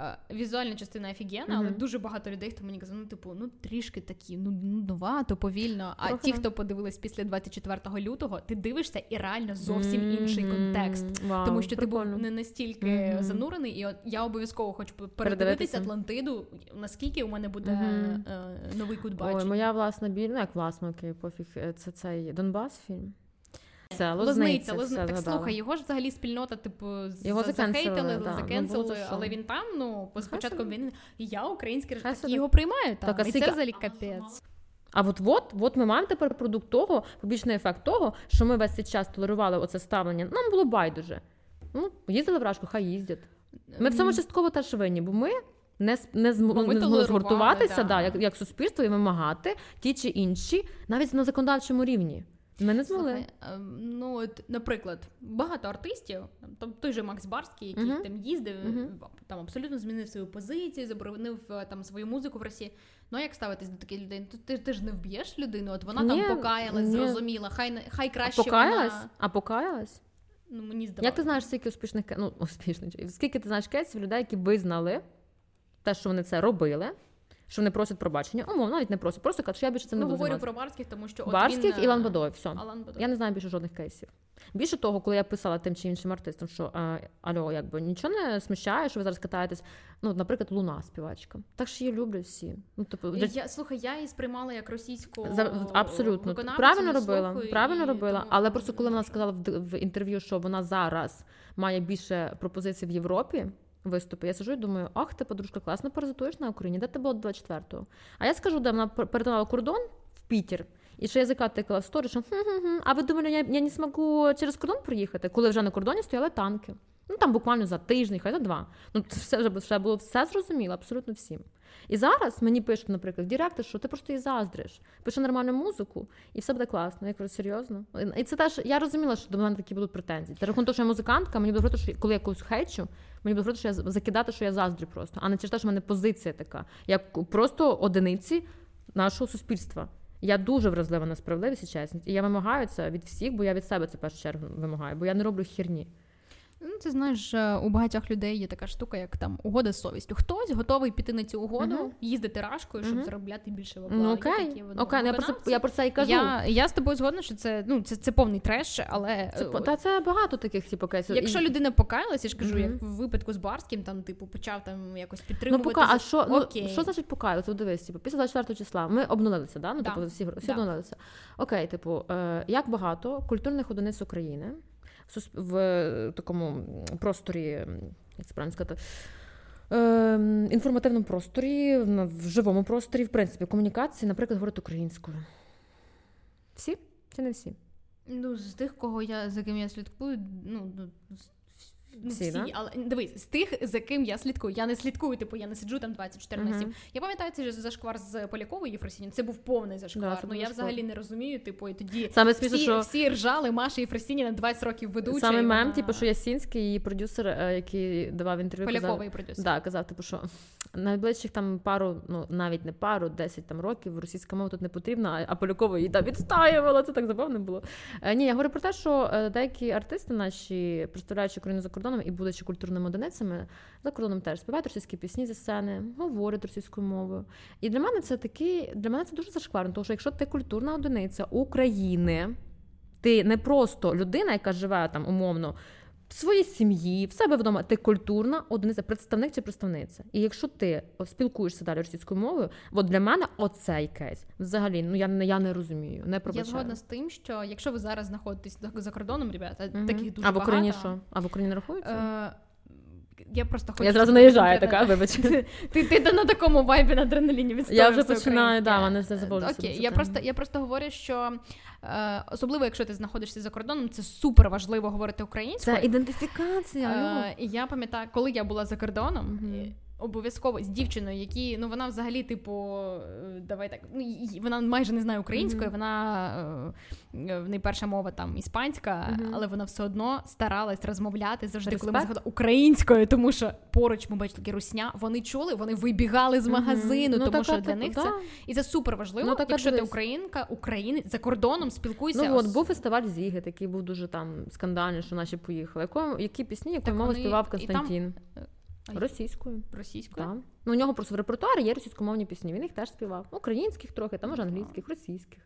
Е, Візуальна частина офігенна, але дуже багато людей, хто мені казав, ну типу, ну трішки такі, ну нудновато, повільно. А Трохи ті, да. хто подивились після 24 лютого, ти дивишся і реально зовсім інший контекст. Вау, Тому що прикольно. ти був не настільки Мгм. занурений, і от я обов'язково хочу передивитися. Атлантиду, наскільки у мене буде е, новий кут Ой, моя власна біль, ну як власна, окей, пофіг. Е, Це цей Донбас фільм. Це Лозниця, Лозниця, Лозниця. Так згадала. слухай, його ж взагалі спільнота, типу, Його за- закенселили, захейтили, да, ну, закенселили, було за що. але він там, ну, спочатку він. І я український так його приймаю там. Так, і це взагалі капець. А от от, от ми маємо тепер продукт того, побічний ефект того, що ми весь цей час толерували оце ставлення. Нам було байдуже. Ну, їздили в Рашку, хай їздять. Ми в цьому частково теж винні, бо ми не, не, зм- не змогли згуртуватися да. да, як, як суспільство і вимагати ті чи інші, навіть на законодавчому рівні. Ми не змогли. Слухай, ем, ну, от, наприклад, багато артистів, там, той же Макс Барський, який Мгм. там їздив, Мгм. там абсолютно змінив свою позицію, заборонив е, там свою музику в Росії. Ну а як ставитись до таких людей? Ну, Ти, ти ж не вб'єш людину, от вона Ні, там покаялась, ні. зрозуміла, хай хай А краще покаялась? вона. А покаялась? Ну, мені здавалося. Як ти знаєш, скільки успішних ну, успішних, скільки ти знаєш кейсів людей, які визнали те, що вони це робили, що вони просять пробачення? Умовно, навіть не просять, просто кажуть, що я більше Ну, не буду говорю про Барських, тому що от Барських він, Іван е, Бадоєв, все. Алан Бадоєв. Я не знаю більше жодних кейсів. Більше того, коли я писала тим чи іншим артистам, що а, альо, якби нічого не смущає, що ви зараз катаєтесь. Ну, наприклад, луна співачка. Так що її люблять всі. Ну, типу, для- Я, слухай, я її сприймала як російську За, абсолютно правильно робила. слухаю, Правильно і робила. тому Але просто коли вона сказала в інтерв'ю, що вона зараз має більше пропозицій в Європі. Виступи, я сижу і думаю, ах, ти подружка класно паразитуєш на Україні, де ти була до 24-го? А я скажу, де вона пер- перетинала кордон в Пітер, і ще язика тикала в сторі, що «Хм-хм-хм, а ви думали, я, я не змогу через кордон проїхати, коли вже на кордоні стояли танки. Ну там буквально за тиждень, хай за два. Ну це все вже було все зрозуміло, абсолютно всім. І зараз мені пишуть, наприклад, Директор, що ти просто її заздриш. Пише нормальну музику, і все буде класно. Я кажу, серйозно. І це теж я розуміла, що до мене такі будуть претензії. Це рахунок що я музикантка, мені буде говорити, що коли я когось хейчу, мені буде говорити, що я закидати, що я заздрю просто, а не через те, що в мене позиція така, як просто одиниці нашого суспільства. Я дуже вразлива на справедливість і чесність. І я вимагаю це від всіх, бо я від себе це першу чергу вимагаю, бо я не роблю херні. Ну, ти знаєш, е, у багатьох людей є така штука, як там угода з совістю. Хтось готовий піти на цю угоду, Мгм. їздити рашкою, щоб Мгм. заробляти більше бабла. Ну окей, такі, ну, окей, ну, я про це я про це і кажу. Я, я з тобою згодна, що це ну це, це повний треш, але Це, е, та це багато таких типу кейсів. якщо людина покаялась, я ж кажу, Мгм. як в випадку з Барським, там типу почав там якось Ну, підтримувати. поки, а що, ну, що значить? От Дивись, типу, після 24 числа ми обнулилися, да? Ну, Да. типу, всі, всі Да. обнулилися. Окей, типу, е, як багато культурних одиниць України в, е, такому просторі, як це правильно сказати, е, інформативному просторі, в, живому просторі, в принципі, комунікації, наприклад, говорити українською. Всі чи не всі? Ну, з тих, кого я за ким я слідкую, ну, ну, Всі, всі, да? але дивись, з тих, за ким я слідкую, я не слідкую, типу, я не сиджу там 24 на 7. Мгм. Я пам'ятаю цей зашквар з Поляковою Єфросінін, це був повний зашквар. Да, ну я зашквар. взагалі не розумію, типу, і тоді Саме всі, що всі ржали Маша Єфросініна 20 років ведуча. саме мем, вона- типу, що Ясінський, її продюсер, е, який давав інтерв'ю, казав, продюсер. Да, казав, типу, що найближчих там пару, ну навіть не пару, 10 там років російська мова тут не потрібна, а- Полякова її там відстаювала. Це так забавно було. Е, ні, я говорю про те, що е, деякі артисти наші, представляючи Україну за кордоном і будучи культурними одиницями, за кордоном теж співають російські пісні зі сцени, говорять російською мовою. І для мене це такий, для мене це дуже зашкварно, тому що якщо ти культурна одиниця України, ти не просто людина, яка живе там умовно в своїй сім'ї, в себе вдома, ти культурна одиниця, представник чи представниця. І якщо ти спілкуєшся далі російською мовою, от для мене оцей кейс взагалі ну я не я не розумію, не Я згодна з тим, що якщо ви зараз знаходитесь за- за кордоном, ребята, угу. таких дуже а в Україні багато. що? А в Україні не рахується? Е, я просто хочу я зразу наїжджаю, така, вибач. Ти, ти, ти на такому вайбі на адреналіні відстоюєш Я вже починаю, да, українське. мене все забули. Окей, я просто, я просто говорю, що е, особливо, якщо ти знаходишся за кордоном, це супер важливо говорити українською. Це ідентифікація. Е, я пам'ятаю, коли я була за кордоном. Мгм. Обов'язково з дівчиною, які ну вона взагалі, типу, е, давай так, ну вона майже не знає української, Мгм. вона е, в неї перша мова там іспанська, Мгм. але вона все одно старалась розмовляти завжди, коли ми Респект. заходили українською, тому що поруч ми бачили такі русня, вони чули, вони вибігали з магазину, Ну, тому що для них да. це і це супер важливо. Ну, така якщо ти українка, українець за кордоном спілкуйся. Ну от ос- був фестиваль Зіги, такий був дуже там скандальний, що наші поїхали. Якою, які пісні, якою Так мовою співав і там-. Російською. російською. Так. Ну, у нього просто в репертуарі є російськомовні пісні. Він їх теж співав. Українських трохи, там може англійських, російських.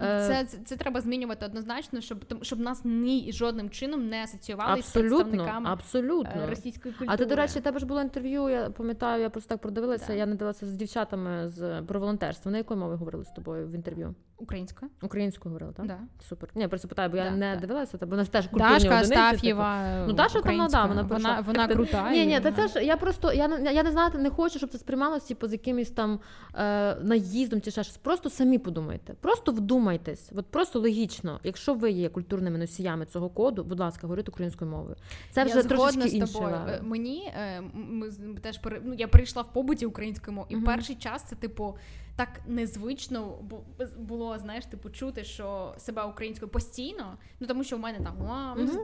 Е, Це, це, це треба змінювати однозначно, щоб щоб нас ні жодним чином не асоціювали з абсолютно, представниками абсолютно. е, російської культури. А ти, до речі, тебе ж було інтерв'ю, я пам'ятаю, я просто так продивилася, Да. я не дивилася з дівчатами з про волонтерство. Вони якою мовою говорили з тобою в інтерв'ю? Українською, Українською говорили, так? да. Супер. Ні, просто питаю, бо я Да, не да. дивилася, та бо нас теж культурні Дашка одиниці. типу. Астаф'єва. Ну, Даша там, українська, да, вона вона, прийшла. вона крута. Ні, ні, та вона- це ж я просто я не я не знати, не хочу, щоб це сприймалося типу, з якимось там е, наїздом чи ще щось. Просто самі подумайте. Просто вдумайтесь. От просто логічно. Якщо ви є культурними носіями цього коду, будь ласка, говоріть українською мовою. Це вже я трошечки з інше. тобою. level. Е, Мені е, ми з- теж ну, я перейшла в побуті українською мовою, і Мгм. перший час це типу. Так незвично бу- було, знаєш, типу, чути, що себе українською постійно. Ну тому що в мене там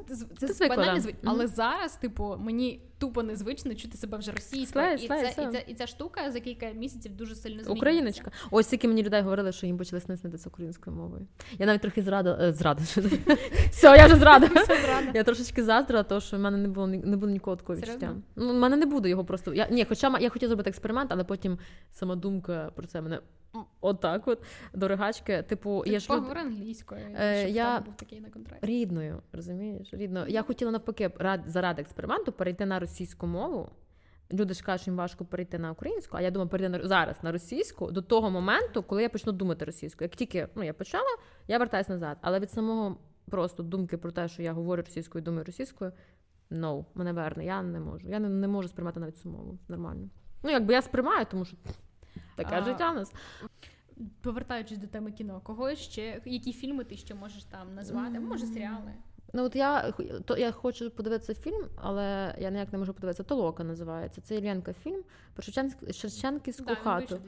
з- з- Ти це звикла, банально да. звично. Мгм. Але зараз, типу, мені тупо незвично чути себе вже російською. І, слей, це, і, це, і ця штука за кілька місяців дуже сильно змінюється. Україночка. Ось скільки мені людей говорили, що їм почали снитися українською мовою. Я навіть трохи зрада. Е, зрада. Все, я вже зрада. Я трошечки заздрила, тому що в мене не було не було нікого такого відчуття. Ну, в мене не буде його просто. Я, ні, хоча я хотіла зробити експеримент, але потім сама думка про це мене отак от до ригачки. Типу, Ти я ж люд... англійською, Е, я- був такий на контракті. рідною, розумієш? Рідною. Я хотіла навпаки рад- заради експерименту перейти на російську мову. Люди ж кажуть, що їм важко перейти на українську, а я думаю, перейти на зараз на російську до того моменту, коли я почну думати російською. Як тільки ну, я почала, я вертаюсь назад. Але від самого просто думки про те, що я говорю російською, думаю російською, no, мене верне. Я не можу. Я не, не можу сприймати навіть цю мову нормально. Ну, якби я сприймаю, тому що таке життя нас. Повертаючись до теми кіно, кого ще, які фільми ти ще можеш там назвати? Може, серіали? Ну от я то я хочу подивитися фільм, але я ніяк не можу подивитися. Толока називається. Це Іллєнка фільм про Шевченк- Шевченківську Да, хату.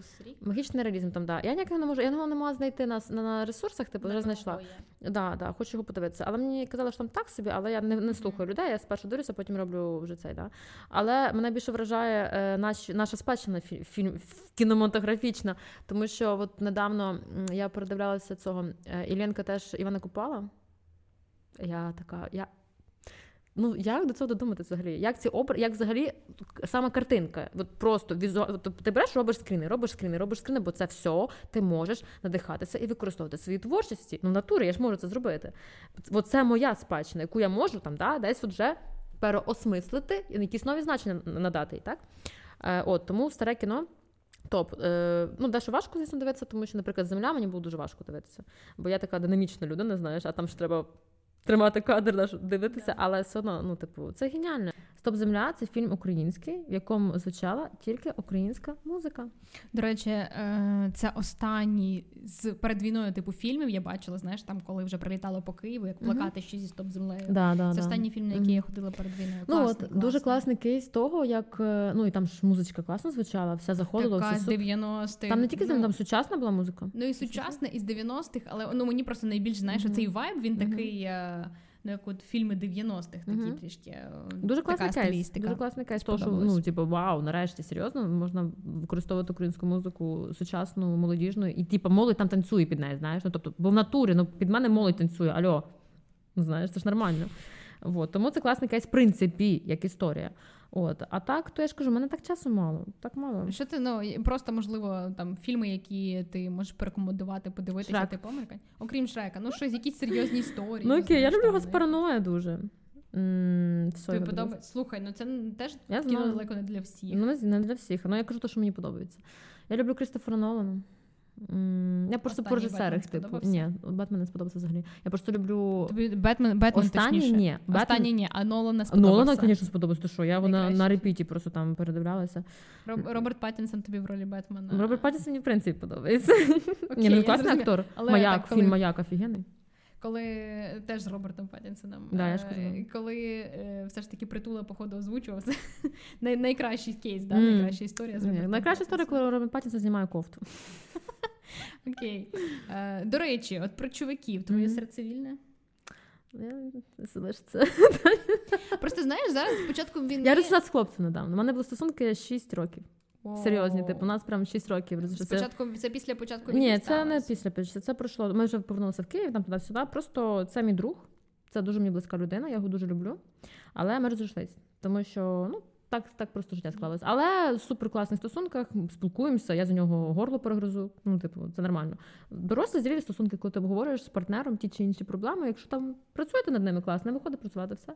Магічний реалізм там, да. Я ніяк не можу, я його не могла знайти на, на, ресурсах, типу, вже знайшла. Да, да, хочу його подивитися. Але мені казали, що там так собі, але я не, не слухаю людей. Я спершу дивлюся, потім роблю вже цей. Да. Але мене більше вражає е, наш, наша спадщина фі, фільм кінематографічна, тому що от недавно я передивлялася цього. е, Іллєнка теж Івана Купала. Я така, я. Ну, як до цього додумати взагалі? Як ці обр... як взагалі сама картинка? От просто візуально. Тобто ти береш, робиш скріни, робиш скріни, робиш скріни, бо це все ти можеш надихатися і використовувати в своїй творчості. Ну, в натурі я ж можу це зробити. От це моя спадщина, яку я можу там, да, десь от вже переосмислити і якісь нові значення надати. Так? Е, от, Тому старе кіно. Топ. Е, ну, дещо важко, звісно, дивитися, тому що, наприклад, земля мені було дуже важко дивитися. Бо я така динамічна людина, знаєш, а там ж треба тримати кадр, дивитися, але все одно, ну, типу, це геніально. Стоп Земля це фільм український, в якому звучала тільки українська музика. До речі, е, це останній з перед війною типу фільмів. Я бачила, знаєш, там коли вже прилітало по Києву, як плакати ще зі стоп землею. Да, да, це да. останній фільм, на який я ходила перед війною. Ну Класний, от класний. дуже класний кейс того, як е, ну і там ж музичка класно звучала, все заходило. Така з суп... 90-х. Там не тільки ну, там сучасна була музика. Ну і сучасне, і з 90-х, але ну мені просто найбільш знаєш, Мгм. цей вайб, він Мгм. такий. Ну, як от фільми 90-х, такі угу. трішки. е, Дуже класний така кейс. стилістика. Дуже класний кейс. тому що ну, типу, вау, нарешті серйозно можна використовувати українську музику сучасну, молодіжну, і типу, молодь там танцює під неї, знаєш. Ну тобто, бо в натурі, ну під мене молодь танцює. Альо, ну знаєш, це ж нормально. Вот. тому це класний кейс, в принципі, як історія. От, а так, то я ж кажу, мене так часу мало. Так мало. Що ти ну просто можливо там фільми, які ти можеш порекомендувати, подивитися, Шрек. ти помикань? Окрім Шрека, ну щось якісь серйозні історії. Ну окей, я люблю Госпараноя дуже. М, все, Тобі подобається? Слухай, ну це теж Я кіно знаю. далеко не для всіх. Ну, не, не для всіх. Ну, я кажу те, що мені подобається. Я люблю Крістофера Нолана. Я просто по режисерах, типу. Ні, Бетмен не сподобався взагалі. Я просто люблю. Тобі Бетмен, Бетмен Останній точніше. ні. Бетмен- Останній ні, а Нолана сподобався. Нолана, звісно, сподобався. то що я вона на репіті просто там передивлялася. Роб- Роберт Паттінсон тобі в ролі Бетмена. Роберт Паттінсон мені в принципі подобається. Окей, Ні, ну класний актор. Але Маяк, так, коли- фільм Маяк офігенний. Коли теж з Робертом Паттінсоном. Да, я ж е. Коли е, все ж таки притула, походу, озвучував. Це най- найкращий кейс, да? Мгм. найкраща історія з Робертом Найкраща історія, коли Роберт Паттінсон знімає кофту. Окей. Е, До речі, от про чуваків, твоє Мгм. серце вільне? Залишиться. Просто знаєш, зараз спочатку він. Я не- розійшлася з хлопцем недавно. У мене були стосунки 6 років. Серйозні, типу, у нас прям 6 років. Спочатку це після початку Ні, війни це не після. Це пройшло. Ми вже повернулися в Київ, там туди-сюди. Просто це мій друг. Це дуже мені близька людина, я його дуже люблю. Але ми розійшлися, тому що ну. Так, так просто життя склалось. Але в супер класних стосунках спілкуємося, я за нього горло перегризу. Ну, типу, це нормально. Дорослі зрілі стосунки, коли ти обговорюєш з партнером ті чи інші проблеми, якщо там працюєте над ними класно, не виходить працювати все.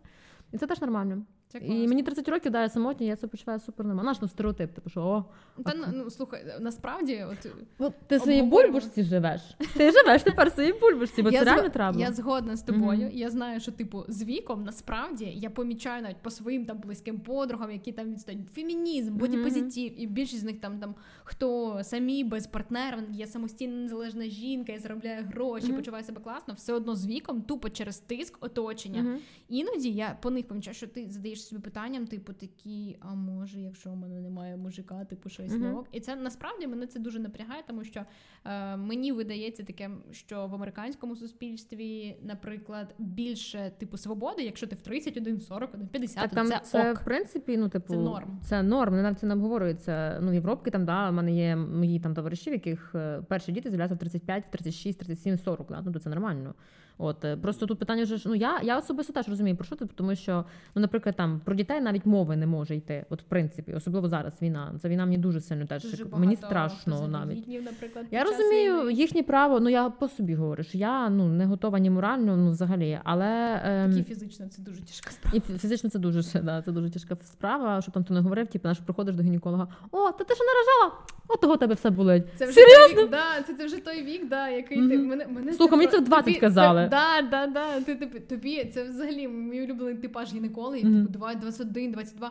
І це теж нормально. Це І мені 30 років, да, я самотня, я це почуваю супер нормально. Наш ну, стереотип, типу, що о, Та ну, ну слухай, насправді, от Ну, ти в своїй бульбашці живеш. Ти живеш тепер в своїй бульбашці, бо це зго- реально треба. Я згодна з тобою. Мгм. Я знаю, що типу з віком насправді я помічаю навіть по своїм там близьким подругам, які там відстоюють фемінізм, бодіпозитив, і більшість з них там там хто самі без партнера, я самостійна незалежна жінка, я заробляю гроші, Мгм. почуваю себе класно. Все одно з віком, тупо через тиск оточення. Іноді я по них помічаю, що ти задаєш собі питанням, типу такі, а може, якщо у мене немає мужика, типу щось Мгм. не ок. І це насправді мене це дуже напрягає, тому що е, мені видається таке, що в американському суспільстві, наприклад, більше типу свободи, якщо ти в 31, 41, 50, Так то там це, це, ок. в принципі, ну типу, Це норм. Це норм. Не навіть це не обговорюється. Ну, в Європі там, да, в мене є мої там товариші, в яких е, перші діти з'являються в 35, 36, 37, 40, да, ну то це нормально. От е, просто тут питання вже ж ну я, я особисто теж розумію про що ти, тому що ну, наприклад, там про дітей навіть мови не може йти. От в принципі, особливо зараз війна. Ця війна мені дуже сильно теж Дуже мені страшно навіть. завагітнів, наприклад, Я розумію війни. їхнє право. Ну я по собі говорю, що я ну не готова ні морально, ну взагалі, але ем, Такі фізично це дуже тяжка справа. і фізично це дуже да, це дуже тяжка справа. Щоб там ти не говорив, типу, наш приходиш до гінеколога. О, та ти що наражала? От того тебе все болить. Це вже Серйозно? той вік, да, це, це вже той вік, да, який ти мене мене Слухай, мені це в 20 казали. Да, да, да. Ти, тобі, тобі це взагалі мій улюблений типаж гінекологів, типу 2, 21, 22.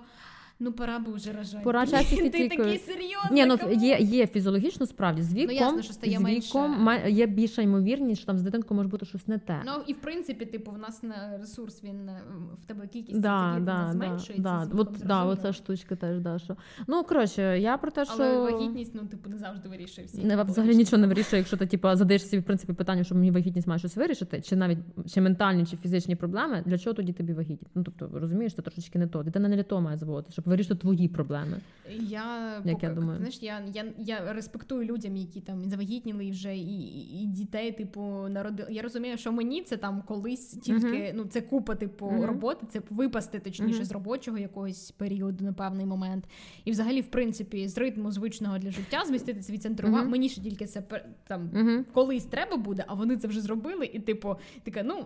Ну, пора би вже рожати. Пора часів Ти такий серйозний. Ні, ну є, є фізіологічно справді з віком, ясно, що стає з віком ма- є більша ймовірність, що там з дитинкою може бути щось не те. Ну, і в принципі, типу, в нас на ресурс він е, в тебе кількість Да, да, да, зменшується. да. От, да, оця штучка теж, да, що. Ну, коротше, я про те, що... Але вагітність, ну, типу, не завжди вирішує всі. Не, взагалі нічого не вирішує, якщо ти типу, задаєш собі в принципі питання, що мені вагітність має щось вирішити, чи навіть чи ментальні, чи фізичні проблеми, для чого тоді тобі вагітність? Ну тобто розумієш, це трошечки не то. Дитина не для того має заводити, щоб вирішити твої проблеми. Я Як я думаю. знаєш, я, я, я респектую людям, які там завагітніли вже і, і, і дітей, типу, народили. Я розумію, що мені це там колись тільки ну це купа, типу, Мгм. роботи, це випасти точніше Мгм. з робочого якогось періоду на певний момент. І взагалі, в принципі, з ритму звичного для життя зміститися від центру уваги. Мені ще тільки це там. Колись треба буде, а вони це вже зробили, і типу, така, ну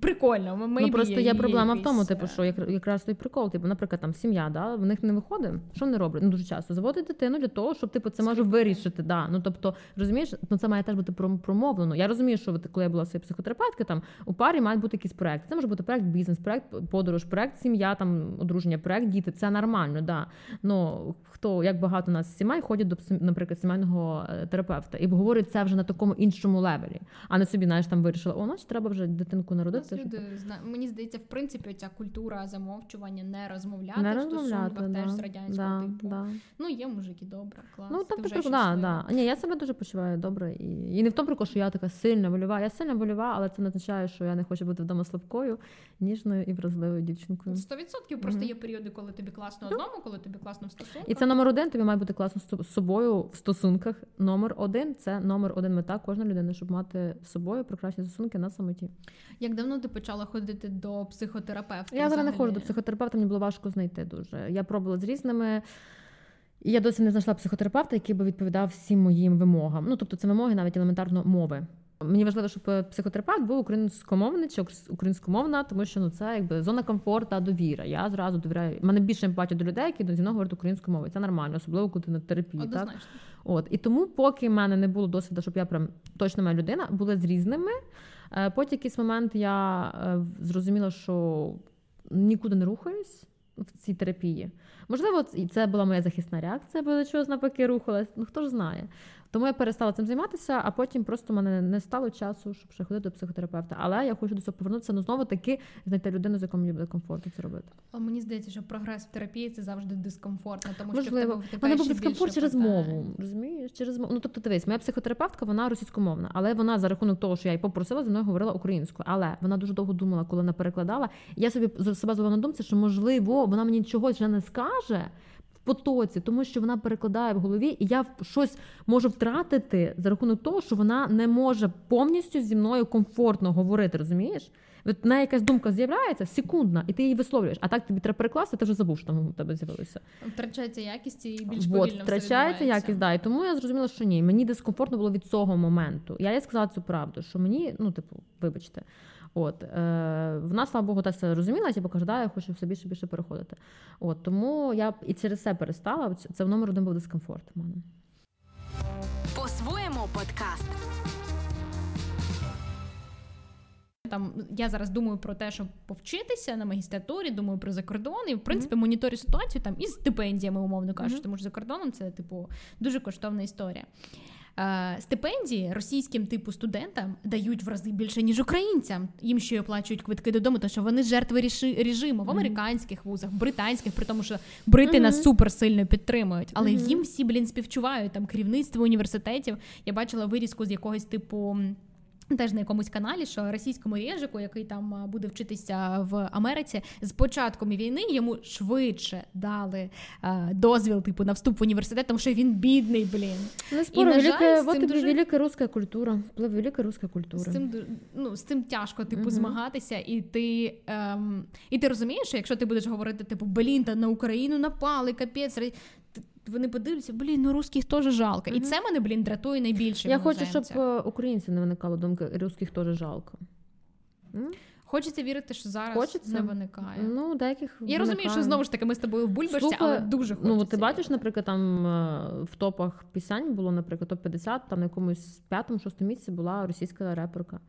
прикольно. maybe Ну просто є проблема в тому, типу, е, що як, якраз той прикол, типу, наприклад, там сім'я, да, в них не виходить. Що вони роблять? Ну дуже часто заводять дитину для того, щоб типу це може вирішити. Да. Ну тобто, розумієш, ну це має теж бути промовлено. Я розумію, що коли я була своєю психотерапевткою, там у парі мають бути якісь проекти. Це може бути проект бізнес, проект подорож, проект сім'я, там одруження, проект діти. Це нормально, да. Ну хто як багато нас сімей ходять до наприклад, сімейного е, терапевта і обговорюють це вже на такому іншому левелі, а не собі, знаєш, там вирішила, о, значить, треба вже дитинку народити. нас щоб- мені здається, в принципі, ця культура замовчування не розмовляти Не розмовляти, стосунках да, теж з радянського да, типу. да. Ну, є мужики, добре, клас. Ну, ти там вже типу, да, да. Ні, я себе дуже почуваю добре. І, і не в тому прикол, що я така сильна вольова. Я сильна вольова, але це не означає, що я не хочу бути вдома слабкою, ніжною і вразливою дівчинкою. Сто відсотків просто є періоди, коли тобі класно одному, коли тобі класно в стосунках. І це номер один, тобі має бути класно з собою в стосунках. Номер один це номер один мета кожної людини, щоб мати з собою прекрасні стосунки на самоті. Як давно ти почала ходити до психотерапевта? Я зараз не ходжу до психотерапевта, мені було важко знайти дуже. Я пробувала з різними. І я досі не знайшла психотерапевта, який би відповідав всім моїм вимогам. Ну, тобто, це вимоги навіть елементарно мови. Мені важливо, щоб е, психотерапевт був українськомовний чи українськомовна, тому що ну це якби зона комфорту довіра. Я зразу довіряю. У мене більше емпатія до людей, які зі мною говорять українською мовою. Це нормально, особливо коли ти на терапії. Так? От і тому, поки в мене не було досвіду, щоб я прям точно моя людина, були з різними. Е, Потім якийсь момент я е, зрозуміла, що нікуди не рухаюсь в цій терапії. Можливо, і це була моя захисна реакція, бо чогось навпаки рухалась. Ну хто ж знає. Тому я перестала цим займатися, а потім просто мене не стало часу, щоб ще ходити до психотерапевта. Але я хочу до цього повернутися, ну знову таки знайти людину, з якою мені буде комфортно це робити. Але мені здається, що прогрес в терапії це завжди дискомфортно, тому що в тебе в мене був дискомфорт через мову. Розумієш? Через мову. Ну тобто, дивись, моя психотерапевтка, вона російськомовна, але вона за рахунок того, що я її попросила, зі мною говорила українською. Але вона дуже довго думала, коли вона перекладала. Я собі себе зловила на думці, що можливо вона мені чогось вже не скаже. Потоці, тому що вона перекладає в голові, і я щось можу втратити за рахунок того, що вона не може повністю зі мною комфортно говорити, розумієш? От неї якась думка з'являється секундна, і ти її висловлюєш. А так тобі треба перекласти, ти вже забув, що там у тебе з'явилося. Втрачається якість і більш повільно втрачається якість, да. І тому я зрозуміла, що ні, мені дискомфортно було від цього моменту. Я їй сказала цю правду, що мені, ну, типу, вибачте. От, е, вона, слава Богу, так це розуміла, типу, каже, да, я хочу все більше більше переходити. От, тому я і через це перестала. Це- в номер один був дискомфорт в мене. По-своєму подкаст. Там я зараз думаю про те, щоб повчитися на магістратурі, думаю про закордон, і в принципі моніторю ситуацію там із стипендіями, умовно кажучи, Мгм. тому що за кордоном це типу дуже коштовна історія. Е, стипендії російським типу студентам дають в рази більше, ніж українцям. Їм ще й оплачують квитки додому, тому що вони жертви ріши- режиму в американських вузах, в британських, при тому, що брити Мгм. нас супер сильно підтримують. Але Мгм. їм всі, блін, співчувають там керівництво університетів. Я бачила вирізку з якогось типу. Теж на якомусь каналі, що російському режику, який там буде вчитися в Америці, з початком війни йому швидше дали а, дозвіл, типу, на вступ в університет, тому що він бідний, блін. Не на жаль, велика, з вот дуже- велика руська культура. Велика руська культура. З цим ну, з цим тяжко типу Мгм. змагатися, і ти ем, і ти розумієш, що якщо ти будеш говорити, типу, блін, та на Україну напали, капець. Вони подивляться, блін, ну русських теж жалко. І це мене, блін, дратує найбільше. Я хочу, щоб е, не виникало думки, русських теж жалко. Хочеться вірити, що зараз Хочеться. не виникає. Ну, деяких Я розумію, що знову ж таки ми з тобою в бульбашці, Слухай, але дуже хочеться. Ну, ти бачиш, вірити. наприклад, там е, в топах пісень було, наприклад, топ-50, там на якомусь п'ятому, шостому місці була російська реперка.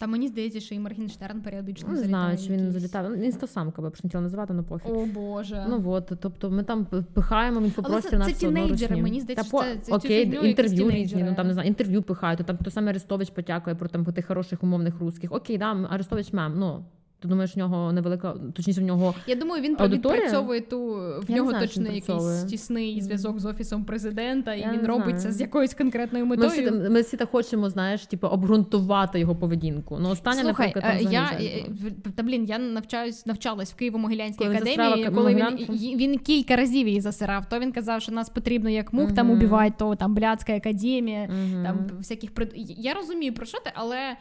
Та мені здається, що і Моргенштерн періодично Ну, не знаю, чи він залітав. Він інстасамка, бо просто не хотіла називати, ну пофіг. О Боже. Ну от, тобто ми там пихаємо в інфопростір на нас це тінейджери, мені здається, що це- окей, інтерв'ю різні, ну там не знаю, інтерв'ю пихають, там той самий Арестович потякує про там тих хороших умовних русських. Окей, да, Арестович мем, ну Ти думаєш, в нього невелика, точніше, в нього Я думаю, він Аудиторія? відпрацьовує ту в Я нього знаю, точно якийсь тісний зв'язок з офісом президента, і Я він не робить це з якоюсь конкретною ми всі, метою. ми всі так хочемо, знаєш, типу, обґрунтувати його поведінку. Ну, останнє, Слухай, наприклад, там е, я взагалі е, та блін, я навчаюсь, навчалась в Києво-Могилянській Коли академії. Коли він, він кілька разів її засирав. То він казав, що нас потрібно як мух там убивати, то там блядська академія. Мгм. Там всяких прид... Я розумію про що ти, але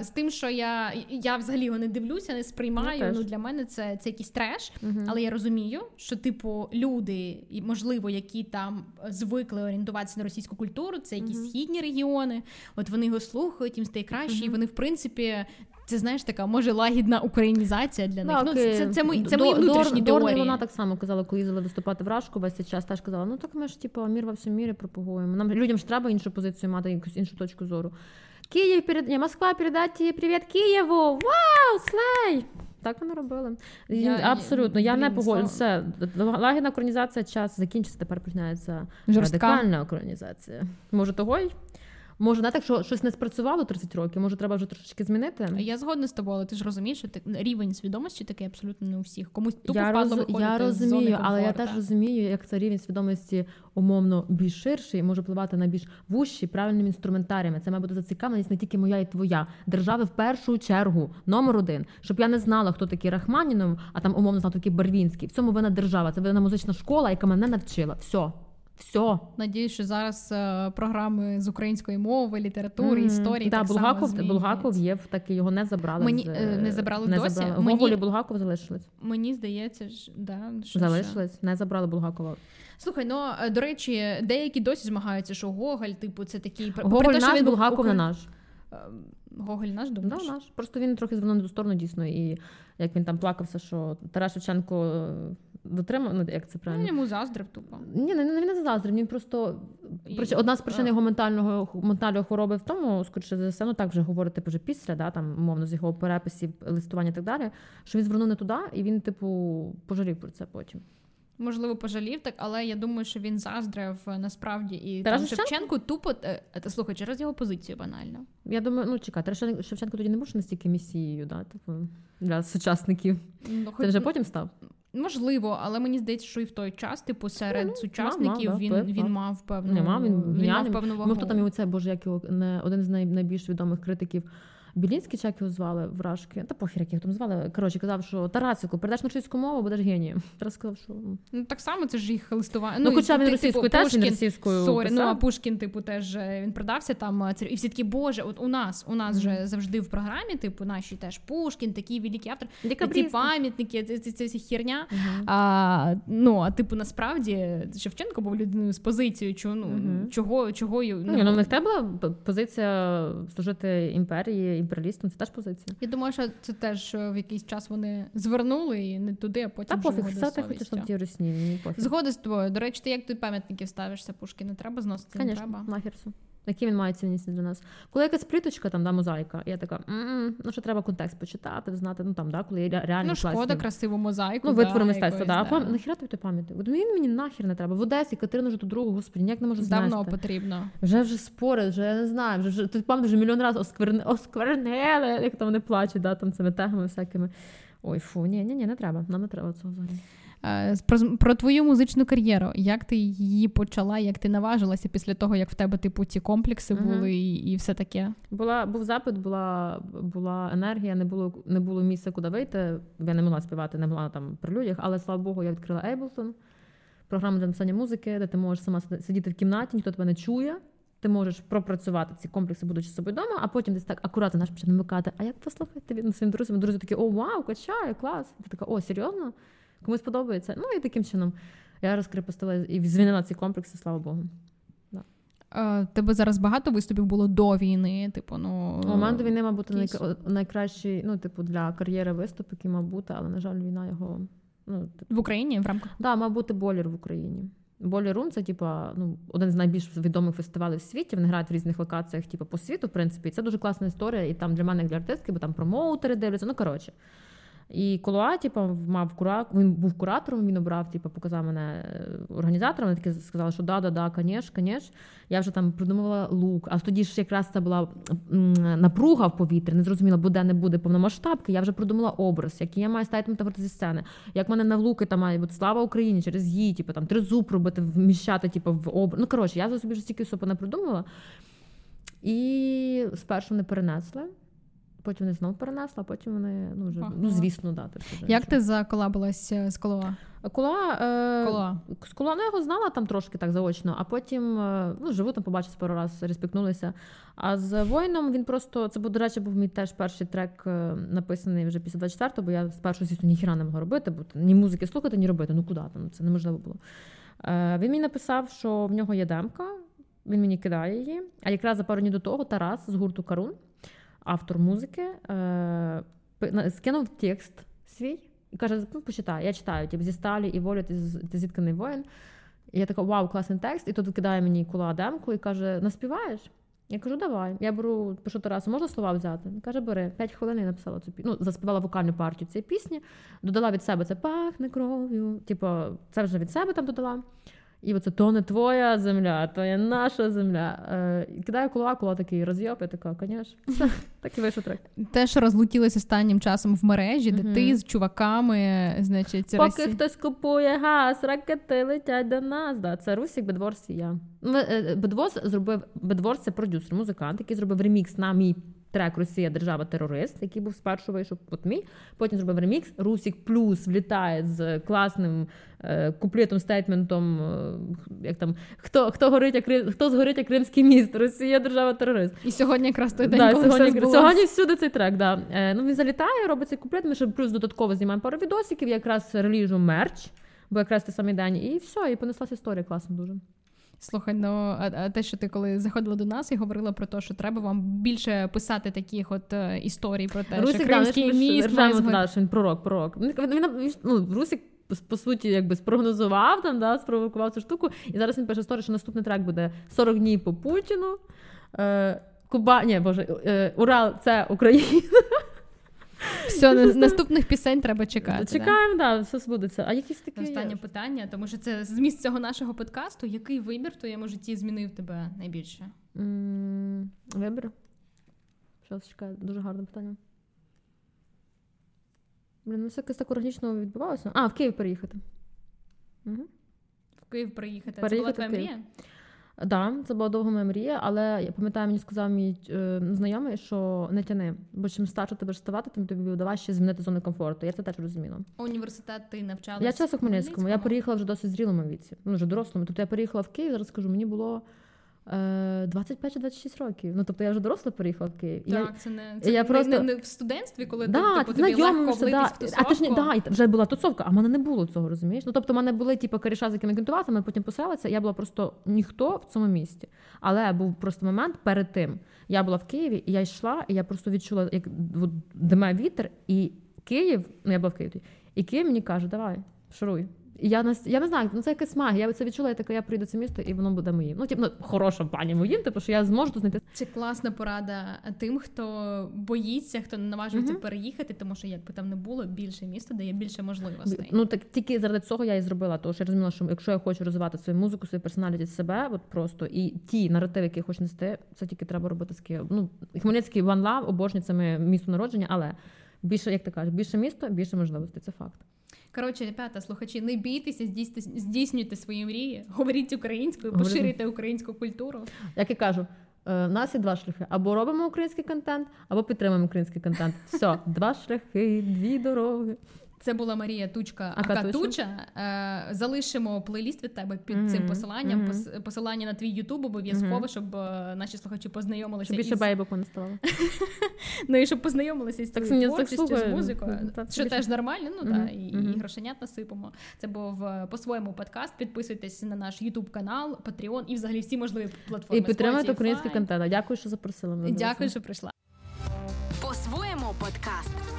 з тим, що я, я взагалі його не дивлюся, не сприймаю. Теж. Ну для мене це, це якийсь треш. Мгм. Але я розумію, що типу люди, можливо, які там звикли орієнтуватися на російську культуру, це якісь Мгм. східні регіони. От вони його слухають, їм стає краще, і вони, в принципі, це знаєш така може лагідна українізація для них. Да, ну, це, це, це, мої, це мої внутрішні Дор- теорії. Вона так само казала, коли їздила виступати в Рашку весь цей час, теж казала, ну так ми ж типу, мір во всьому мірі пропагуємо. Нам людям ж треба іншу позицію мати, якусь іншу точку зору. Київ перед Москва Москва передати привіт Києву! Вау, слей! Так вони робили. Я- Абсолютно, я не погоджуюся. Лагідна колонізація час закінчиться, тепер починається Жорстка. радикальна колонізація. Може, того й? Може, не так, що щось не спрацювало 30 років, може, треба вже трошечки змінити. Я згодна з тобою, але ти ж розумієш, що ти, рівень свідомості такий абсолютно не у всіх. Комусь тупо я, впадло роз- виходити я з зони розумію, але я теж розумію, як це рівень свідомості умовно більш ширший може впливати на більш вущі правильними інструментаріями. Це має бути зацікавленість не тільки моя і твоя держави в першу чергу, номер один, щоб я не знала, хто такий Рахманінов, а там умовно знав, такий Барвінський. В цьому вина держава. Це вина музична школа, яка мене навчила. Все. Все. Надіюсь, що зараз е, програми з української мови, літератури, Мгм. історії Да, так Булгаков, само Булгаков є, так і його не забрали. Мені, з, е, не забрали не досі? Забрали. Мені- Гоголь і Булгаков залишились. Мені здається, ж да, що, що. Залишились, не забрали Булгакова. Слухай, ну е, до речі, деякі досі змагаються, що Гоголь, типу, це такий Гоголь що наш, він був Булгаков не наш. Е, Гоголь наш Да, наш. Просто він трохи звернув ту сторону дійсно. І як він там плакався, що Тарас Шевченко е, дотримав, ну як це Ну, правильно? йому заздрив тупо. Ні, не, не він не заздрив. Він просто І- одна з причин його ментального ментальної хвороби в тому, скоріше за все, ну так вже говорити типу, вже після, да, там умовно з його переписів, листування і так далі, що він звернув не туди, і він, типу, пожалів про це потім. Можливо, пожалів так, але я думаю, що він заздрив е, насправді і Тарас там Шевченко? Шевченко тупо е, е, слухай, через його позицію банально. Я думаю, ну чекай, Тарас Шевченко- тоді не був настільки місією, да, типу, для сучасників. Ну, Це хоч- вже потім став. Можливо, але мені здається, що і в той час, типу, серед Ну, сучасників мав, він, вплив, він мав. мав певну Нема, він він мав певну вагу. Ну, хто там його це, боже, як його не один з найбільш відомих критиків. Бєлінський, чи його звали вражки, та похер, як його там звали. Коротше, казав, що Тарасику, перейдеш на російську мову, будеш генієм. Тарас сказав, що Ну так само це ж їх листування. Ну, і хоча він російською типу, теж, він російською Sorry, ну а Пушкін, типу, теж е, він продався там. е, І всі такі, боже, от у нас, у нас же завжди в програмі, типу, наші теж Пушкін, такий великий автор. Ці пам'ятники, це, це вся херня. Мгм. А, ну, а типу, насправді Шевченко був людиною з позицією, чого, ну, Мгм. чого, чого й- Ну, ну, в них була позиція служити імперії, імперіалістам, це теж позиція. Я думаю, що це теж е, в якийсь час вони звернули і не туди, а Та потім пофіг, все ти хочеш там ті росні, мені з тобою. До речі, ти як до пам'ятників ставишся Пушки? Не треба зносити, не треба. Нахер нахерсу. Які він має цінність для нас? Коли якась пліточка, там, да, мозаїка, я така, ну що треба контекст почитати, знати, ну там, да, коли ре- реально Ну, шкода, класні. красиву мозаїку. Ну, да, витвори мистецтва, да. А якоїсь, пам... нахіра тобі пам'ятник? От Він мені нахер не треба. В Одесі Катерину вже другу, господи, ніяк не можу знати. Давно потрібно. Вже вже спори, вже я не знаю, вже, вже ти пам'ятаєш, вже мільйон разів оскверни, осквернили, як там вони плачуть, да, там цими тегами всякими. Ой, фу, ні, ні, ні, не треба. Нам не треба цього взагалі. Е, Про, про твою музичну кар'єру. Як ти її почала, як ти наважилася після того, як в тебе типу ці комплекси були і, і все таке? Була був запит, була, була енергія, не було не було місця, куди вийти. Я не могла співати, не могла там при людях, але слава Богу, я відкрила Ableton, програму для написання музики, де ти можеш сама сидіти в кімнаті, ніхто тебе не чує. Ти можеш пропрацювати ці комплекси, будучи з собою вдома, а потім десь так акуратно наш почне намикати. А як послухати від своїм друзям? Друзі такі, о, вау, качає, клас. Ти така, о, серйозно? Комусь подобається. Ну і таким чином я розкрепостила і змінила ці комплекси, слава Богу. Тебе зараз багато виступів було до війни? Типу, ну У мене до війни, мабуть, якийсь- найкращий, ну, типу, для кар'єри виступ, який мав бути, але, на жаль, війна його. Ну, типу, в Україні в рамках. да, мав бути болір в Україні. Болір Рум це типа, ну, один з найбільш відомих фестивалів в світі. Вони грають в різних локаціях, типу, по світу, в принципі. І це дуже класна історія. І там для мене, як для артистки, бо там промоутери дивляться. Ну, коротше. І Колуа, типу, мав кура... він був куратором, він обрав, типу, показав мене е, організатором. Вони таки сказали, що да, да, да, конечно, конечно. Я вже там придумувала лук. А тоді ж якраз це була напруга в повітрі, не зрозуміла, буде не буде повномасштабки. Я вже придумала образ, який я маю ставити зі сцени. Як мене на луки там має бути слава Україні через її, типу, там тризуб робити, вміщати, типу, в образ. Ну коротше, я за собі вже стільки всього не придумала. І спершу не перенесли. Потім вони знову перенесли, а потім вони ну вже ага. ну звісно, да. Типу, Як ти заколабилась з Колоа? Кола, е, Кола. З Кола ну, його знала там трошки так заочно, а потім е, ну, живу там побачив пару раз, респектнулися. А з воїном він просто це, до речі, був мій теж перший трек, е, написаний вже після 24-го, бо я спершу, звісно, ніхіра не могла робити, бо ні музики слухати, ні робити. Ну куди там? Це неможливо було. Е, Він мені написав, що в нього є демка, він мені кидає її. А якраз за пару днів до того Тарас з гурту Карун автор музики, е, скинув текст свій і каже: ну, почитай, я читаю, типу, зі сталі і волі ти, зітканий воїн. І я така, вау, класний текст. І тут кидає мені кула демку і каже: наспіваєш? Я кажу, давай. Я беру, пишу Тарасу, можна слова взяти? Він каже, бери. П'ять хвилин я написала цю пісню. Ну, заспівала вокальну партію цієї пісні, додала від себе це пахне кров'ю. Типу, це вже від себе там додала. І оце то не твоя земля, то є наша земля. Е, Кидаю кулак, кулак такий роз'єб, я така, звісно. Так і вийшов трек. Теж розлетілося останнім часом в мережі, де ти з чуваками, значить, Поки хтось купує газ, ракети летять до нас. Да, Це Русік Бедворс і я. Е, Бедворс зробив Бедворс це продюсер, музикант, який зробив ремікс на мій трек Росія держава терорист, який був спершу вийшов от мій. Потім зробив ремікс. Русік плюс влітає з класним е, куплетом, стейтментом. Е, як там хто хто горить, як хто згорить як Кримський міст? Росія держава терорист. І сьогодні якраз той день. Да, коли сьогодні все сьогодні всюди цей трек. Да. Е, ну він залітає, робить цей куплет. Ми ще плюс додатково знімаємо пару відосиків. Я якраз реліжу мерч, бо якраз той самий день, і все, і понеслася історія класно дуже. Слухай, ну а, те, що ти коли заходила до нас і говорила про те, що треба вам більше писати таких от е, історій про те, Русик, що кримський да, міст ржаємо, да, що він пророк, пророк. Він, він, ну, Русик по суті, якби спрогнозував там, да, спровокував цю штуку. І зараз він пише історію, що наступний трек буде 40 днів по Путіну. Е, Куба, ні, боже, е, Урал це Україна. Все, наступних пісень треба чекати. Чекаємо, да, все збудеться. А якісь такі останнє питання, тому що це зміст цього нашого подкасту. Який вибір в твоєму житті змінив тебе найбільше? Вибір? Зараз чекаю, дуже гарне питання. Блін, ну все якось так органічно відбувалося. А, в Київ переїхати. Угу. В Київ переїхати. Це була твоя мрія? Так, да, це була довга моя мрія, але я пам'ятаю, мені сказав мій е, знайомий, що не тяни, бо чим старше ти будеш ставати, тим тобі важче змінити зону комфорту. Я це теж розуміла. Університет ти навчалася? Я часу Хмельницькому. Я переїхала вже досить зрілому віці, ну вже дорослому. Тобто я переїхала в Київ, зараз скажу, мені було 25 чи 26 років. Ну тобто я вже доросла переїхала в Київ. Так, я, це не це я не, просто... не, в студентстві, коли да, ти, типу, тобі легко влитись да. в тусовку. А точні, да, вже була тусовка, а в мене не було цього, розумієш? Ну тобто, в мене були типу, коріша, з якими кентувалися, ми потім поселилися. Я була просто ніхто в цьому місті. Але був просто момент перед тим. Я була в Києві, і я йшла, і я просто відчула, як диме вітер, і Київ, ну я була в Києві, і Київ мені каже, давай, шуруй я я не знаю, ну це якась магія. Я це відчула, я така, я прийду це місто, і воно буде моїм. Ну, типу, ну, хороша плані моїм, типу, що я зможу знайти. Це класна порада тим, хто боїться, хто не наважується uh переїхати, тому що якби там не було більше міста, де є більше можливостей. Ну так тільки заради цього я і зробила. Тому що я розуміла, що якщо я хочу розвивати свою музику, свою персоналіті себе, от просто і ті наративи, які я хочу нести, це тільки треба робити з Києва. Ну Хмельницький One Love, обожнює це моє місто народження, але більше, як ти кажеш, більше місто, більше можливостей. Це факт. Коротше, ребята, слухачі, не бійтеся, здійснюйте свої мрії, говоріть українською, поширюйте українську культуру. Як я кажу, у е, нас є два шляхи: або робимо український контент, або підтримуємо український контент. Все, два шляхи, дві дороги. Це була Марія Тучка Акатуча. Е, залишимо плейліст від тебе під mm-hmm. цим посиланням. Mm-hmm. Посилання на твій Ютуб обов'язково, mm-hmm. щоб е, наші слухачі познайомилися. Щоб більше із... бейбоку не ставало. Ну і щоб познайомилися із твоєю творчістю, з музикою. Що теж нормально, ну так, і грошенят насипимо. Це був е, по-своєму подкаст. Підписуйтесь на наш Ютуб канал, Patreon і взагалі всі можливі платформи. І підтримуйте український контент. Дякую, що запросили мене. Дякую, що прийшла. По-своєму подкаст.